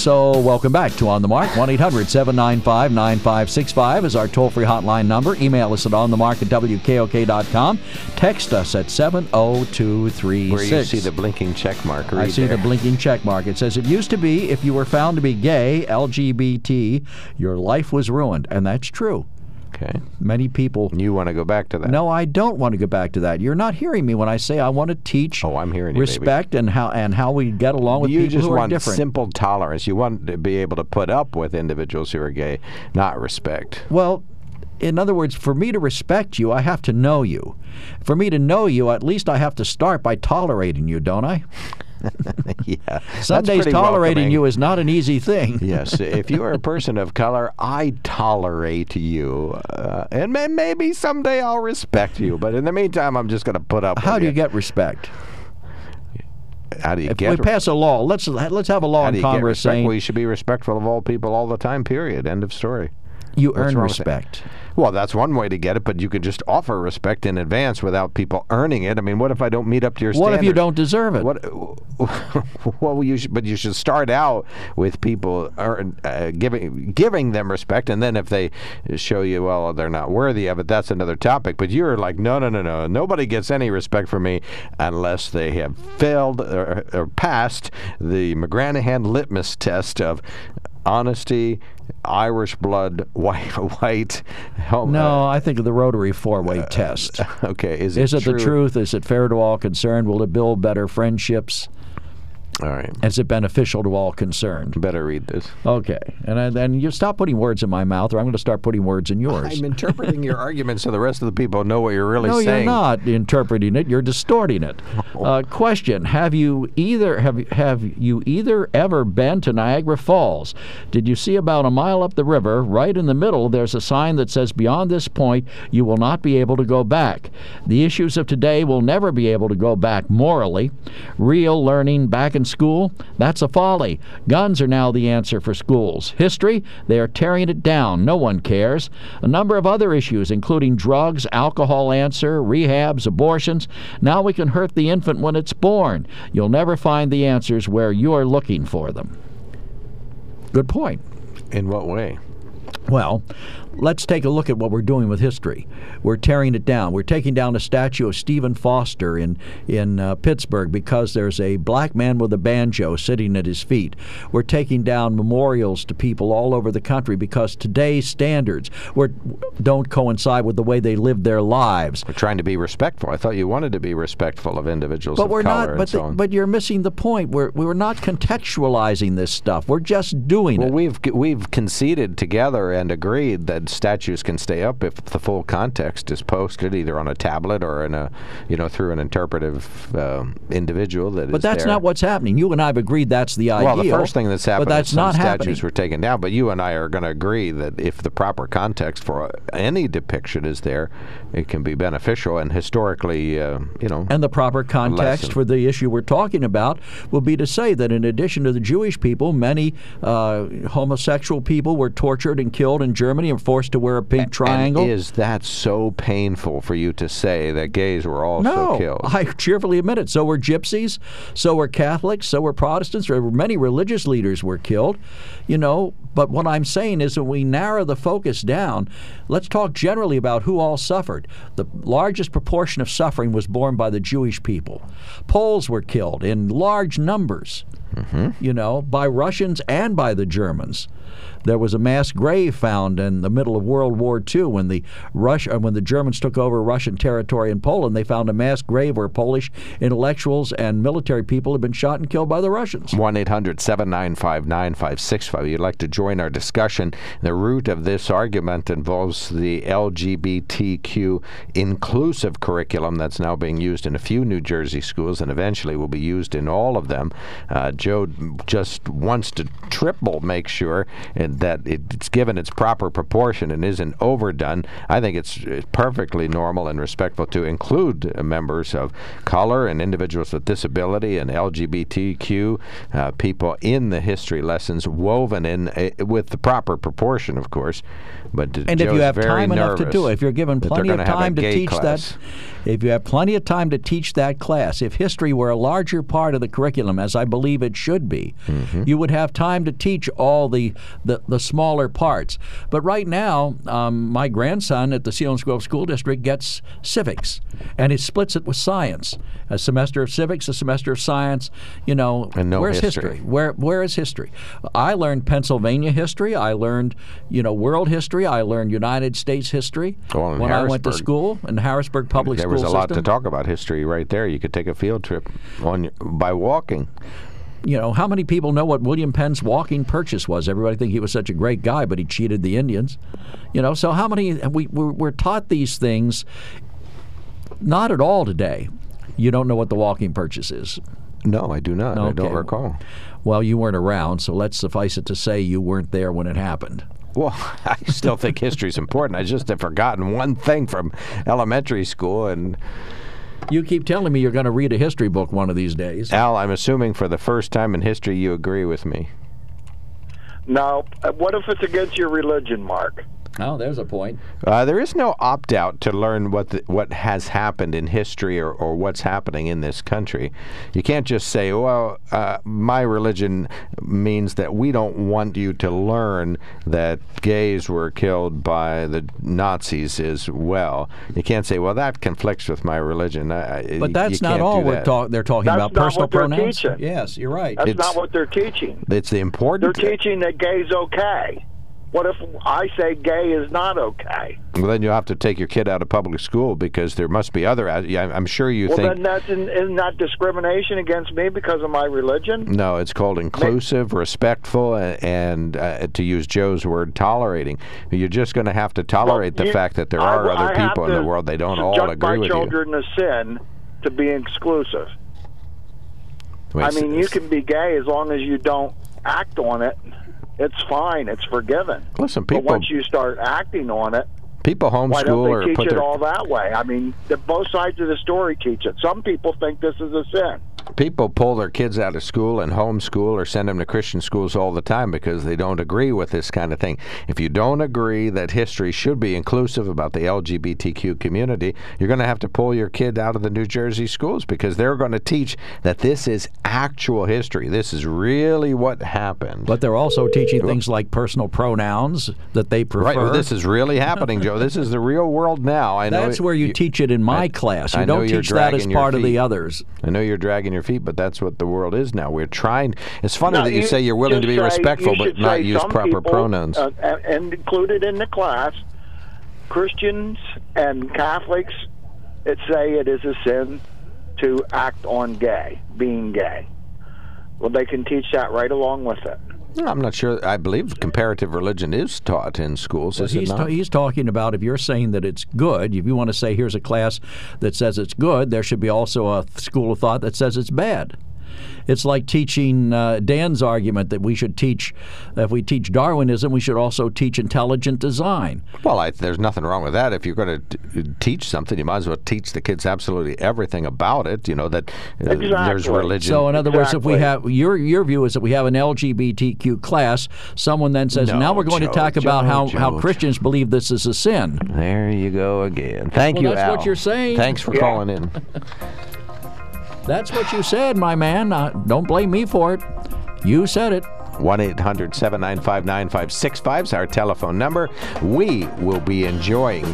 Speaker 3: So, welcome back to On the Mark. 1 800 795 9565 is our toll free hotline number. Email us at onthemark at wkok.com. Text us at 70236.
Speaker 2: Where you see the blinking check mark.
Speaker 3: I see
Speaker 2: there.
Speaker 3: the blinking check mark. It says, It used to be if you were found to be gay, LGBT, your life was ruined. And that's true.
Speaker 2: Okay.
Speaker 3: Many people.
Speaker 2: You want to go back to that?
Speaker 3: No, I don't want to go back to that. You're not hearing me when I say I want to teach
Speaker 2: Oh, I'm hearing you, baby.
Speaker 3: respect and how and how we get along with
Speaker 2: you
Speaker 3: people who are different.
Speaker 2: You just want simple tolerance. You want to be able to put up with individuals who are gay, not respect.
Speaker 3: Well, in other words, for me to respect you, I have to know you. For me to know you, at least I have to start by tolerating you, don't I? *laughs*
Speaker 2: yeah.
Speaker 3: Some
Speaker 2: That's
Speaker 3: days
Speaker 2: pretty
Speaker 3: tolerating
Speaker 2: welcoming.
Speaker 3: you is not an easy thing. *laughs*
Speaker 2: yes, if you are a person of color, I tolerate you, uh, and may- maybe someday I'll respect you. But in the meantime, I'm just going to put up.
Speaker 3: How do you get respect?
Speaker 2: How do you
Speaker 3: If
Speaker 2: get?
Speaker 3: we pass a law, let's let's have a law in
Speaker 2: do you get
Speaker 3: Congress saying
Speaker 2: you should be respectful of all people all the time. Period. End of story.
Speaker 3: You
Speaker 2: What's
Speaker 3: earn
Speaker 2: wrong with that?
Speaker 3: respect.
Speaker 2: Well, that's one way to get it, but you could just offer respect in advance without people earning it. I mean, what if I don't meet up to your
Speaker 3: What if you don't deserve it?
Speaker 2: What? *laughs* Well, you should, but you should start out with people earn, uh, giving giving them respect, and then if they show you well they're not worthy of it, that's another topic. But you're like, no, no, no, no, nobody gets any respect from me unless they have failed or, or passed the McGranahan litmus test of honesty, Irish blood, *laughs* white, white.
Speaker 3: No, I think of the Rotary four-way test.
Speaker 2: uh, *laughs* okay, is it
Speaker 3: Is it
Speaker 2: true?
Speaker 3: the truth? Is it fair to all concerned? Will it build better friendships?
Speaker 2: All right,
Speaker 3: Is it beneficial to all concerned?
Speaker 2: better read this.
Speaker 3: Okay, and then you stop putting words in my mouth, or I'm going to start putting words in yours.
Speaker 2: I'm interpreting your argument so the rest of the people know what you're really
Speaker 3: no,
Speaker 2: saying.
Speaker 3: you're not interpreting it. You're distorting it. Uh, question: Have you either have have you either ever been to Niagara Falls? Did you see about a mile up the river, right in the middle, there's a sign that says, "Beyond this point, you will not be able to go back." The issues of today will never be able to go back morally. Real learning back in school, that's a folly. Guns are now the answer for schools. History, they are tearing it down. No one cares. A number of other issues, including drugs, alcohol answer, rehabs, abortions. Now we can hurt the infant when it's born. You'll never find the answers where you're looking for them. Good point.
Speaker 2: In what way?
Speaker 3: Well, let's take a look at what we're doing with history. We're tearing it down. We're taking down a statue of Stephen Foster in in uh, Pittsburgh because there's a black man with a banjo sitting at his feet. We're taking down memorials to people all over the country because today's standards were, don't coincide with the way they lived their lives.
Speaker 2: We're trying to be respectful. I thought you wanted to be respectful of individuals
Speaker 3: But
Speaker 2: of
Speaker 3: we're
Speaker 2: color
Speaker 3: not. But
Speaker 2: so
Speaker 3: the,
Speaker 2: on.
Speaker 3: but you're missing the point. We're we're not contextualizing this stuff. We're just doing it.
Speaker 2: well, we've we've conceded together and agreed that statues can stay up if the full context is posted either on a tablet or in a, you know, through an interpretive uh, individual that is
Speaker 3: But that's
Speaker 2: there.
Speaker 3: not what's happening. You and I have agreed that's the idea.
Speaker 2: Well, the first thing that's happened
Speaker 3: but that's not
Speaker 2: statues
Speaker 3: happening.
Speaker 2: were taken down. But you and I are going to agree that if the proper context for any depiction is there, it can be beneficial and historically, uh, you know.
Speaker 3: And the proper context for the issue we're talking about will be to say that in addition to the Jewish people, many uh, homosexual people were tortured and killed in Germany and forced to wear a pink triangle.
Speaker 2: And is that so painful for you to say that gays were also
Speaker 3: no,
Speaker 2: killed?
Speaker 3: I cheerfully admit it. So were gypsies, so were Catholics, so were Protestants. There were many religious leaders were killed, you know. But what I'm saying is, when we narrow the focus down, let's talk generally about who all suffered. The largest proportion of suffering was borne by the Jewish people. Poles were killed in large numbers. Mm-hmm. you know, by Russians and by the Germans. There was a mass grave found in the middle of World War II when the Russia, when the Germans took over Russian territory in Poland. They found a mass grave where Polish intellectuals and military people had been shot and killed by the Russians.
Speaker 2: 1 800 795 9565. You'd like to join our discussion. The root of this argument involves the LGBTQ inclusive curriculum that's now being used in a few New Jersey schools and eventually will be used in all of them. Uh, Joe just wants to triple make sure that it's given its proper proportion and isn't overdone. I think it's perfectly normal and respectful to include members of color and individuals with disability and LGBTQ uh, people in the history lessons, woven in uh, with the proper proportion, of course. But
Speaker 3: and
Speaker 2: Joe's
Speaker 3: if you have time enough to do it, if you're given plenty of
Speaker 2: gonna have a
Speaker 3: time to teach
Speaker 2: class.
Speaker 3: that, if you have plenty of time to teach that class, if history were a larger part of the curriculum, as I believe it should be,
Speaker 2: Mm-hmm.
Speaker 3: you would have time to teach all the the, the smaller parts. But right now, um, my grandson at the Selinsgrove School District gets civics, and he splits it with science. A semester of civics, a semester of science. You know,
Speaker 2: And no
Speaker 3: where's
Speaker 2: history.
Speaker 3: Where where is history? I learned Pennsylvania history. I learned you know world history. I learned United States history
Speaker 2: Well,
Speaker 3: when I went to school in Harrisburg Public
Speaker 2: was a lot to talk about history right there. You could take a field trip on by walking.
Speaker 3: You know how many people know what William Penn's walking purchase was? Everybody think he was such a great guy, but he cheated the Indians. You know, so how many we we're, we're taught these things? Not at all today. You don't know what the walking purchase is.
Speaker 2: No, I do not. I don't recall.
Speaker 3: Well, you weren't around, so let's suffice it to say you weren't there when it happened.
Speaker 2: Well, *laughs* I still think history's important. I just have forgotten one thing from elementary school. And
Speaker 3: You keep telling me you're going to read a history book one of these days.
Speaker 2: Al, I'm assuming for the first time in history you agree with me.
Speaker 5: No, uh, what if it's against your religion, Mark?
Speaker 3: Oh, there's a point.
Speaker 2: Uh, there is no opt out to learn what the, what has happened in history or, or what's happening in this country. You can't just say, "Well, uh, my religion means that we don't want you to learn that gays were killed by the Nazis as well." You can't say, "Well, that conflicts with my religion." I, I-
Speaker 3: But that's not all
Speaker 2: do
Speaker 3: we're
Speaker 2: that.
Speaker 3: talk- they're talking
Speaker 5: That's
Speaker 3: about.
Speaker 5: not
Speaker 3: Personal
Speaker 5: what
Speaker 3: pronouns.
Speaker 5: teaching.
Speaker 3: Yes, you're right.
Speaker 5: That's
Speaker 2: It's-
Speaker 5: not what they're teaching.
Speaker 2: It's the important.
Speaker 5: They're teaching that gay's okay. What if I say gay is not okay?
Speaker 2: Well, then you have to take your kid out of public school because there must be other. I'm sure you
Speaker 5: Well,
Speaker 2: think.
Speaker 5: Well, then that's in, isn't that discrimination against me because of my religion?
Speaker 2: No, it's called inclusive, respectful, and uh, to use Joe's word, tolerating. You're just going to have to tolerate
Speaker 5: Well,
Speaker 2: the
Speaker 5: you-
Speaker 2: fact that there
Speaker 5: I-
Speaker 2: are other
Speaker 5: I
Speaker 2: people in the world. They don't all agree with you.
Speaker 5: my children to sin to be exclusive.
Speaker 2: Wait,
Speaker 5: I mean, you can be gay as long as you don't act on it. It's fine. It's forgiven.
Speaker 2: Listen, people.
Speaker 5: but once you start acting on it,
Speaker 2: people homeschool
Speaker 5: why don't they
Speaker 2: or
Speaker 5: teach
Speaker 2: put
Speaker 5: it
Speaker 2: their
Speaker 5: all that way? I mean, the, both sides of the story teach it. Some people think this is a sin.
Speaker 2: People pull their kids out of school and homeschool or send them to Christian schools all the time because they don't agree with this kind of thing. If you don't agree that history should be inclusive about the LGBTQ community, you're going to have to pull your kid out of the New Jersey schools because they're going to teach that this is actual history. This is really what happened.
Speaker 3: But they're also teaching things like personal pronouns that they prefer.
Speaker 2: Right, well, this is really *laughs* happening, Joe. This is the real world now. I know
Speaker 3: That's where you, teach it in my
Speaker 2: I-
Speaker 3: class. You
Speaker 2: I
Speaker 3: don't teach that as part of the others.
Speaker 2: I know you're dragging your feet, but that's what the world is now. We're trying. It's funny
Speaker 5: No,
Speaker 2: that you, say you're willing to be respectful, but not use proper
Speaker 5: people,
Speaker 2: pronouns.
Speaker 5: uh, and, and included in the class, Christians and Catholics that say it is a sin to act on gay, being gay. Well, they can teach that right along with it.
Speaker 2: I'm not sure. I believe comparative religion is taught in schools, it
Speaker 3: he's, ta- he's talking about if you're saying that it's good, if you want to say here's a class that says it's good, there should be also a school of thought that says it's bad. It's like teaching uh, Dan's argument that we should teach, if we teach Darwinism, we should also teach intelligent design.
Speaker 2: well, I, there's nothing wrong with that. If you're going to teach something, you might as well teach the kids absolutely everything about it. You know that uh, there's religion.
Speaker 3: So, in other words, if we have your your view is that we have an LGBTQ class, someone then says,
Speaker 2: No,
Speaker 3: now we're going
Speaker 2: Joe,
Speaker 3: to talk about how,
Speaker 2: Joe,
Speaker 3: how
Speaker 2: Joe.
Speaker 3: Christians believe this is a sin.
Speaker 2: there you go again. Thank
Speaker 3: Well,
Speaker 2: you,
Speaker 3: that's what you're saying.
Speaker 2: Thanks for
Speaker 5: Yeah.
Speaker 2: calling in. *laughs*
Speaker 3: That's what you said, my man. Uh, don't blame me for it. You said it.
Speaker 2: 1 800 795 9565 is our telephone number. We will be enjoying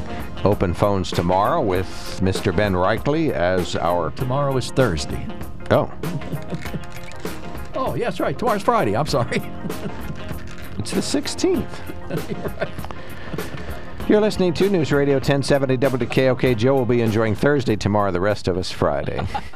Speaker 2: open phones tomorrow with Mr. Ben Reichley as our.
Speaker 3: Tomorrow is Thursday.
Speaker 2: Oh, *laughs*
Speaker 3: Oh, yeah, that's right. Tomorrow's Friday. I'm sorry. *laughs*
Speaker 2: It's the 16th. You're listening to News Radio 1070 WKOK. Joe will be enjoying Thursday tomorrow, the rest of us Friday. *laughs*